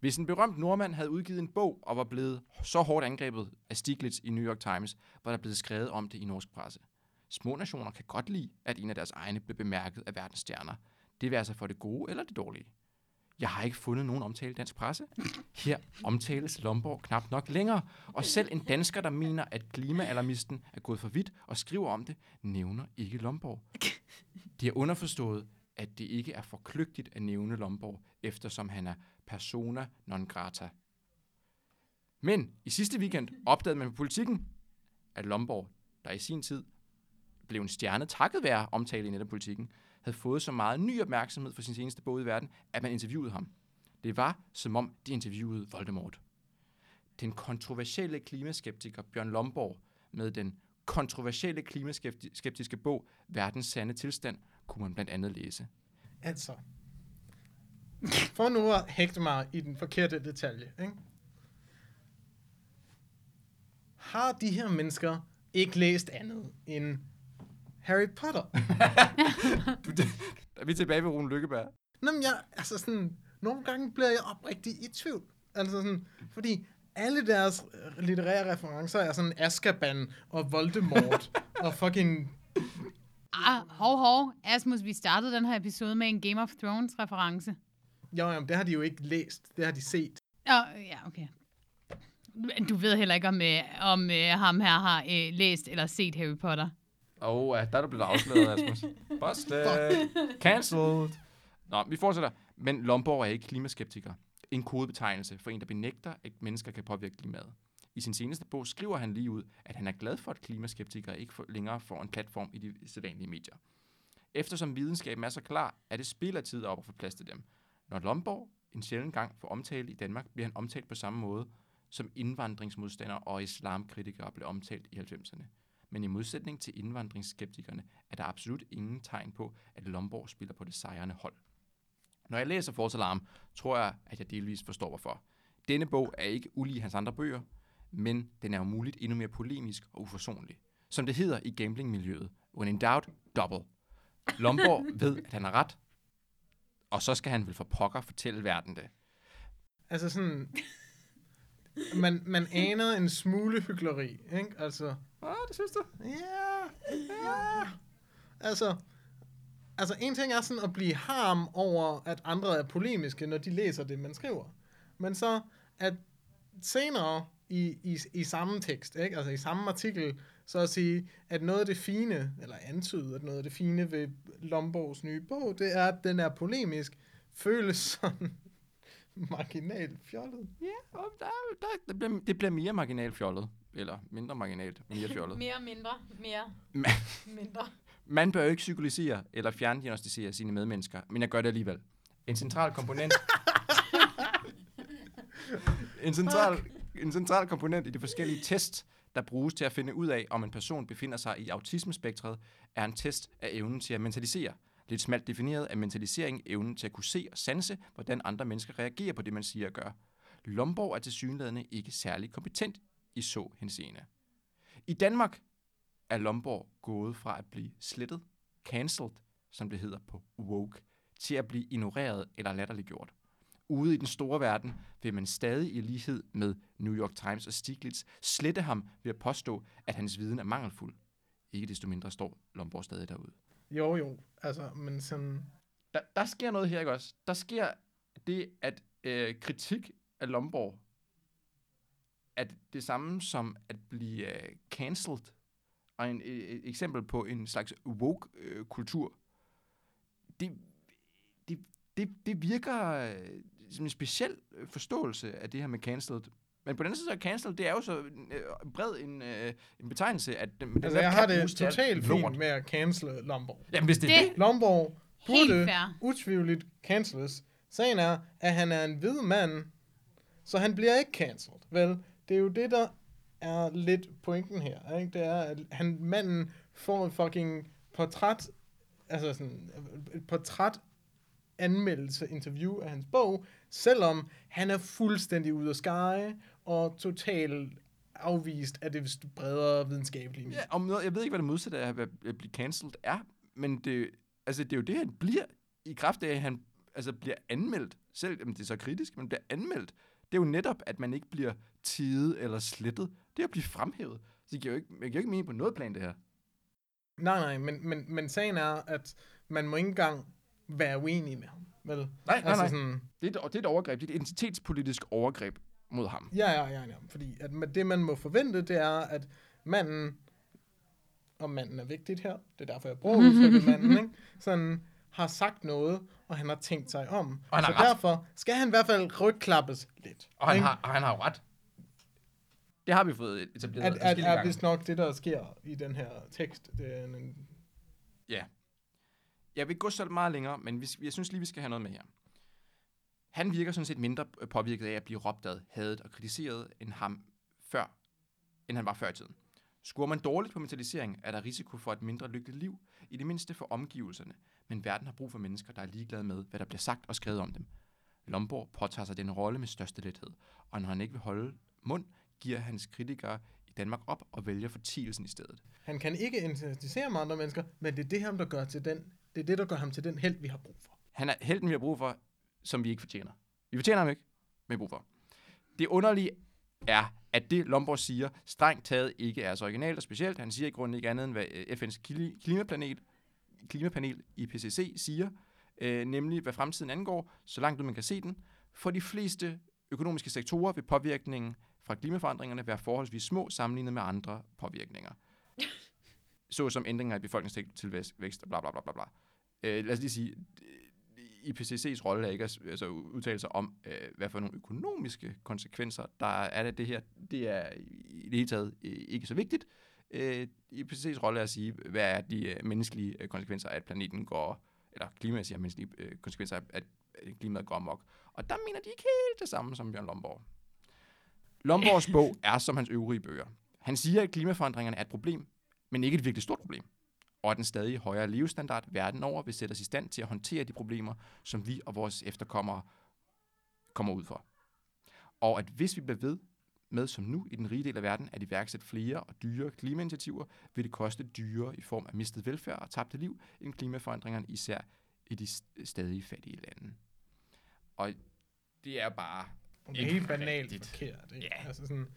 Hvis en berømt nordmand havde udgivet en bog og var blevet så hårdt angrebet af Stiglitz i New York Times, var der blevet skrevet om det i norsk presse. Små nationer kan godt lide, at en af deres egne bliver bemærket af verdens stjerner. Det vil altså for det gode eller det dårlige. Jeg har ikke fundet nogen omtale i dansk presse. Her omtales Lomborg knap nok længere, og selv en dansker, der mener, at klimaalarmisten er gået for vidt og skriver om det, nævner ikke Lomborg. De har underforstået, at det ikke er for kløgtigt at nævne Lomborg, eftersom han er persona non grata. Men i sidste weekend opdagede man på politikken, at Lomborg, der i sin tid blev en stjerne takket være omtale i netop politikken, havde fået så meget ny opmærksomhed for sin seneste bog i verden, at man interviewede ham. Det var, som om de interviewede Voldemort. Den kontroversielle klimaskeptiker Bjørn Lomborg med den kontroversielle klimaskeptiske bog Verdens Sande Tilstand kunne man blandt andet læse. Altså, For nu at hægte mig i den forkerte detalje, ikke? Har de her mennesker ikke læst andet end Harry Potter? *laughs* Du, det, er vi tilbage ved Rune Lykkeberg? Nå, men jeg, altså sådan, nogle gange bliver jeg oprigtig i tvivl. Altså sådan, fordi alle deres litterære referencer er sådan Azkaban og Voldemort *laughs* og fucking... Ah, hov, hov. Asmus, vi startede den her episode med en Game of Thrones reference. Jo, jamen, det har de jo ikke læst. Det har de set. Ja, ja, okay. Du ved heller ikke, om, øh, om øh, ham her har øh, læst eller set Harry Potter. Åh, oh, ja, der er du blevet afsløret, Asmus. *laughs* Busted. Cancelled. Nå, vi fortsætter. Men Lomborg er ikke klimaskeptiker. En kodebetegnelse for en, der benægter, at mennesker kan påvirke klimaet. I sin seneste bog skriver han lige ud, at han er glad for, at klimaskeptikere ikke længere får en platform i de sædvanlige medier. Eftersom videnskaben er så klar, er det spild af tid op at få plads til dem. Når Lomborg en sjælden gang får omtale i Danmark, bliver han omtalt på samme måde, som indvandringsmodstandere og islamkritikere blev omtalt i 90'erne. Men i modsætning til indvandringsskeptikerne er der absolut ingen tegn på, at Lomborg spiller på det sejrende hold. Når jeg læser Forsalarm, tror jeg, at jeg delvis forstår hvorfor. Denne bog er ikke ulig hans andre bøger, men den er jo muligt endnu mere polemisk og uforsonlig. Som det hedder i gamblingmiljøet, when in doubt, double. Lomborg *laughs* ved, at han har ret, og så skal han vel for pokker fortælle verden det. Altså sådan... Man, man aner en smule hyggeleri, ikke? Altså, Ah, det synes du? ja, ja. Altså, altså en ting er sådan at blive harm over, at andre er polemiske, når de læser det, man skriver. Men så, at senere i, i, i samme tekst, ikke? altså i samme artikel, så at sige, at noget af det fine, eller antyde, at noget af det fine ved Lomborgs nye bog, det er, at den er polemisk, føles sådan *laughs* marginalt fjollet. Ja, og der, der, det, bliver, det bliver mere marginalt fjollet. Eller mindre marginalt, mere *laughs* fjollet. Mere, mindre, mere, Ma- *laughs* mindre. Man bør jo ikke psykologisere eller fjerndiagnostisere sine medmennesker, men jeg gør det alligevel. En central komponent... en, central, en central komponent i de forskellige test, der bruges til at finde ud af, om en person befinder sig i autismespektret, er en test af evnen til at mentalisere. Lidt smalt defineret er mentalisering evnen til at kunne se og sanse, hvordan andre mennesker reagerer på det, man siger og gør. Lomborg er til synlædende ikke særlig kompetent i så henseende. I Danmark er Lomborg gået fra at blive slettet, cancelled, som det hedder på woke, til at blive ignoreret eller latterliggjort. Ude i den store verden vil man stadig i lighed med New York Times og Stiglitz slette ham ved at påstå, at hans viden er mangelfuld. Ikke desto mindre står Lomborg stadig derude. Jo, jo, altså, men sådan... Der, der sker noget her, ikke også? Der sker det, at øh, kritik af Lomborg er det samme som at blive øh, cancelled, og en, et, et eksempel på en slags woke-kultur. det, det, det, det virker som en speciel øh, forståelse af det her med cancelled. Men på den anden side, så er cancelled, det er jo så øh, bred en, øh, en betegnelse, at den, den Altså, netop jeg har det totalt lort. fint med at cancele Lomborg. Jamen, hvis det er Det- det, Lomborg burde utvivligt canceles. Sagen er, at han er en hvid mand, så han bliver ikke cancelled. Vel, det er jo det, der er lidt pointen her. Ikke? Det er, at han, manden får et fucking portræt, altså sådan et portræt anmeldelse, interview af hans bog, selvom han er fuldstændig ude af skye og totalt afvist af det bredere videnskabelige. Ja, om noget, jeg ved ikke, hvad det modsatte af at blive cancelled er, men det, altså, det er jo det, han bliver i kraft af, at han altså, bliver anmeldt. Selv om det er så kritisk, men bliver anmeldt. Det er jo netop, at man ikke bliver tidet eller slettet. Det er at blive fremhævet. Så det giver jo ikke, det giver jo ikke mening på noget plan, det her. Nej, nej, men, men, men sagen er, at man må ikke engang være uenig med ham. Vel? Nej, nej, altså nej. Sådan, Det er, et, det er et overgreb. Det er et identitetspolitisk overgreb mod ham. ja, ja, ja, ja. Fordi at det, man må forvente, det er, at manden, og manden er vigtigt her, det er derfor, jeg bruger udtrykket manden, ikke? Sådan, har sagt noget, og han har tænkt sig om. Og han Så ret. derfor skal han i hvert fald rygklappes lidt. Og han, ikke? har, og han har jo ret. Det har vi fået etableret at, at, er vist nok det, der sker i den her tekst. Det er en, Ja. Jeg vil ikke gå så meget længere, men vi, jeg synes lige, vi skal have noget med her. Han virker sådan set mindre øh, påvirket af at blive råbt ad, hadet og kritiseret, end, ham før, end han var før i tiden. Skruer man dårligt på mentalisering, er der risiko for et mindre lykkeligt liv, i det mindste for omgivelserne, men verden har brug for mennesker, der er ligeglade med, hvad der bliver sagt og skrevet om dem. Lomborg påtager sig den rolle med største lethed, og når han ikke vil holde mund, giver hans kritikere i Danmark op og vælger fortielsen i stedet. Han kan ikke identificere med andre mennesker, men det er det, ham, der gør til den, det er det, der gør ham til den held, vi har brug for. Han er helten, vi har brug for, som vi ikke fortjener. Vi fortjener ham ikke, men vi har brug for. Det underlige er, at det Lomborg siger, strengt taget ikke er så originalt og specielt. Han siger i grunden ikke andet end, hvad øh, FN's klimaplanet, klimapanel, klimapanel IPCC siger, øh, nemlig hvad fremtiden angår, så langt ud man kan se den. For de fleste økonomiske sektorer vil påvirkningen fra klimaforandringerne være forholdsvis små sammenlignet med andre påvirkninger. Såsom ændringer i befolkningstilvækst og bla bla bla bla bla. Øh, lad os lige sige, IPCC's rolle er ikke at altså, udtale sig om, øh, hvad for nogle økonomiske konsekvenser der er af det her. Det er i det hele taget øh, ikke så vigtigt. Øh, IPCC's rolle er at sige, hvad er de øh, menneskelige øh, konsekvenser af, at planeten går, eller klimamæssige menneskelige øh, konsekvenser af, at klimaet går amok. Og der mener de ikke helt det samme som Bjørn Lomborg. Lomborgs bog *laughs* er som hans øvrige bøger. Han siger, at klimaforandringerne er et problem, men ikke et virkelig stort problem og at den stadig højere levestandard verden over vil sætte os i stand til at håndtere de problemer, som vi og vores efterkommere kommer ud for. Og at hvis vi bliver ved med som nu i den rige del af verden at iværksætte flere og dyre klimainitiativer, vil det koste dyre i form af mistet velfærd og tabte liv, end klimaforandringerne især i de stadig fattige lande. Og det er bare Det er helt banalt rigtigt. forkert. Ikke? Ja. Altså sådan,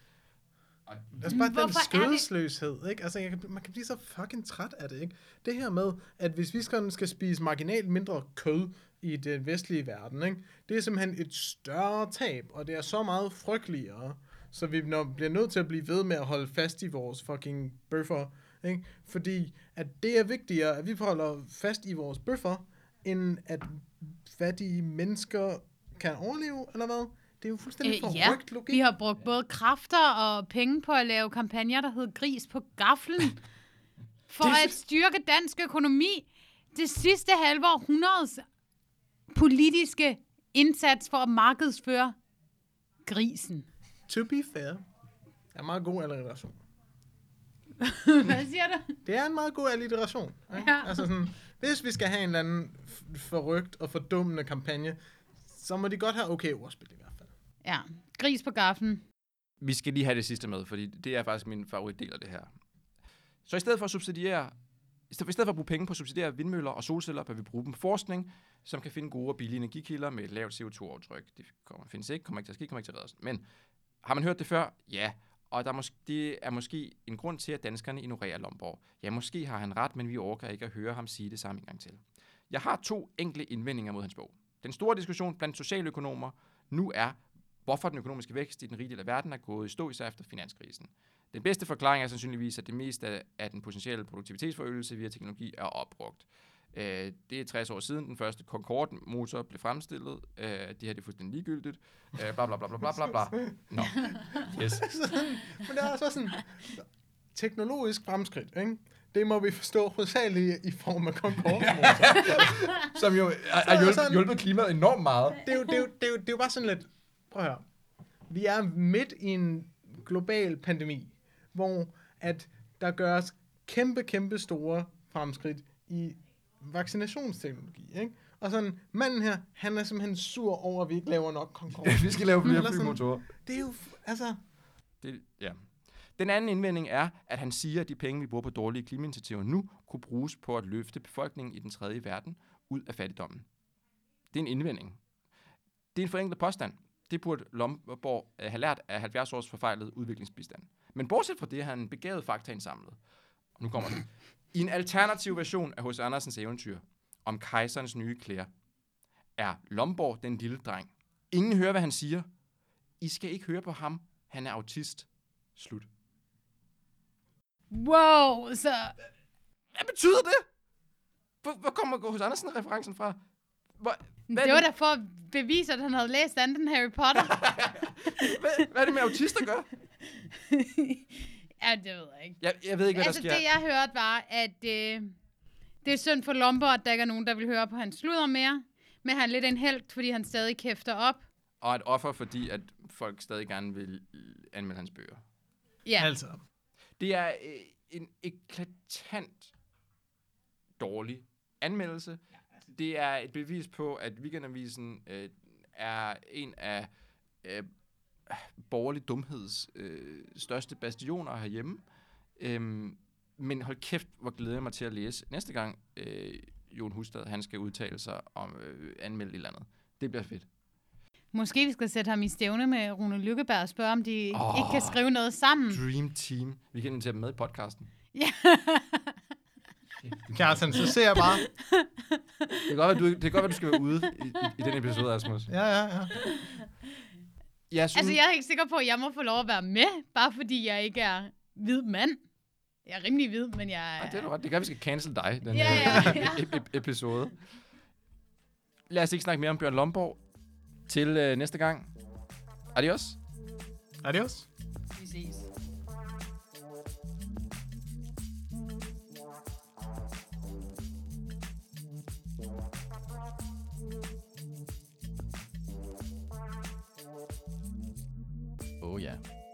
Altså bare den Hvorfor er det- skødesløshed, ikke? Altså, jeg, kan- man kan blive så fucking træt af det, ikke? Det her med, at hvis vi skal, skal spise marginalt mindre kød i den vestlige verden, ikke? Det er simpelthen et større tab, og det er så meget frygteligere, så vi når, bliver nødt til at blive ved med at holde fast i vores fucking bøffer, ikke? Fordi at det er vigtigere, at vi holder fast i vores bøffer, end at fattige mennesker kan overleve, eller hvad? Det er jo fuldstændig Øh, ja, logik. vi har brugt både kræfter og penge på at lave kampagner, der hedder Gris på gaflen, *laughs* for Det- at styrke dansk økonomi. Det sidste halve århundredes politiske indsats for at markedsføre grisen. To be fair, er meget god alliteration. *laughs* Hvad siger du? Det er en meget god alliteration. Ikke? Ja. Altså sådan, hvis vi skal have en eller anden forrygt og fordummende kampagne, så må de godt have okay ordspil i hvert. Ja, gris på gaffen. vi skal lige have det sidste med, fordi det er faktisk min favoritdel af det her. Så i stedet for at subsidiere, i stedet for at bruge penge på at subsidiere vindmøller og solceller, bør vi bruge dem på forskning, som kan finde gode og billige energikilder med et lavt CO2-aftryk. Det kommer, findes ikke, kommer ikke til at ske, kommer ikke til at redde os. Men har man hørt det før? Ja. Og der er måske, det er måske en grund til, at danskerne ignorerer Lomborg. Ja, måske har han ret, men vi orker ikke at høre ham sige det samme en gang til. Jeg har to enkle indvendinger mod hans bog. Den store diskussion blandt socialøkonomer nu er, hvorfor den økonomiske vækst i den rige del af verden er gået i stå især efter finanskrisen. Den bedste forklaring er sandsynligvis, at det meste af- den potentielle produktivitetsforøgelse via teknologi er opbrugt. Øh, det er 60 år siden, den første Concorde-motor blev fremstillet. Øh, det her det er fuldstændig ligegyldigt. Øh, bla bla bla bla bla bla bla. Nå. Yes. *laughs* Men det er også sådan, teknologisk fremskridt, ikke? Det må vi forstå hovedsageligt i form af concorde *laughs* Som jo har hjulpet- hjulpet klimaet enormt meget. det, er jo, det, er jo, det, er jo, det er jo bare sådan lidt... Prøv at høre. Vi er midt i en global pandemi, hvor at der gøres kæmpe, kæmpe store fremskridt i vaccinationsteknologi, ikke? Og sådan, manden her, han er simpelthen sur over, at vi ikke laver nok Concorde. *laughs* vi skal lave flere flymotorer. Det er jo, altså... Det, ja. Den anden indvending er, at han siger, at de penge, vi bruger på dårlige klimainitiativer nu, kunne bruges på at løfte befolkningen i den tredje verden ud af fattigdommen. Det er en indvending. Det er en forenklet påstand. Det burde Lomborg øh, have lært af 70 års forfejlet udviklingsbistand. Men bortset fra det har han begavet fakta indsamlet. Og nu kommer det. I en alternativ version af H.C. Andersens eventyr om kejserens nye klæder, er Lomborg den lille dreng. Ingen hører, hvad han siger. I skal ikke høre på ham. Han er autist. Slut. Wow, så Hvad betyder det? Hvor, hvor kommer hos Andersen referencen fra? Hvor, hvad, det er var det, da for at bevise, at han havde læst anden Harry Potter. *laughs* hvad, hvad er det med autister gør? *laughs* ja, det ved jeg ikke. Jeg, jeg ved ikke, hvad altså, der sker. det jeg hørte var, at øh, det er synd for Lomborg, at der ikke er nogen, der vil høre på hans sludder mere. Men han er lidt en held, fordi han stadig kæfter op. Og et offer, fordi at folk stadig gerne vil anmelde hans bøger. Ja, Altså, Det er øh, en eklatant dårlig anmeldelse. Det er et bevis på, at Weekendavisen øh, er en af øh, borgerlig dumheds øh, største bastioner herhjemme. Øhm, men hold kæft, hvor glæder jeg mig til at læse næste gang, øh, Jon Hustad, han skal udtale sig om øh, anmelde et eller andet. Det bliver fedt. Måske vi skal sætte ham i stævne med Rune Lykkeberg og spørge, om de oh. ikke kan skrive noget sammen. Dream Team. Vi kan invitere dem med i podcasten. Ja. *laughs* Kjartan, så ser jeg bare. Det kan godt være, du, det kan godt være, du skal være ude i, i, i den episode, Asmus. Ja, ja, ja. Jeg synes, Altså, jeg er ikke sikker på, at jeg må få lov at være med, bare fordi jeg ikke er hvid mand. Jeg er rimelig hvid, men jeg Ej, det er du ret. Det kan være, vi skal cancel dig, den Ja, her ja, ja. e- e- episode. Lad os ikke snakke mere om Bjørn Lomborg til øh, næste gang. Adios. Adios. Vi ses.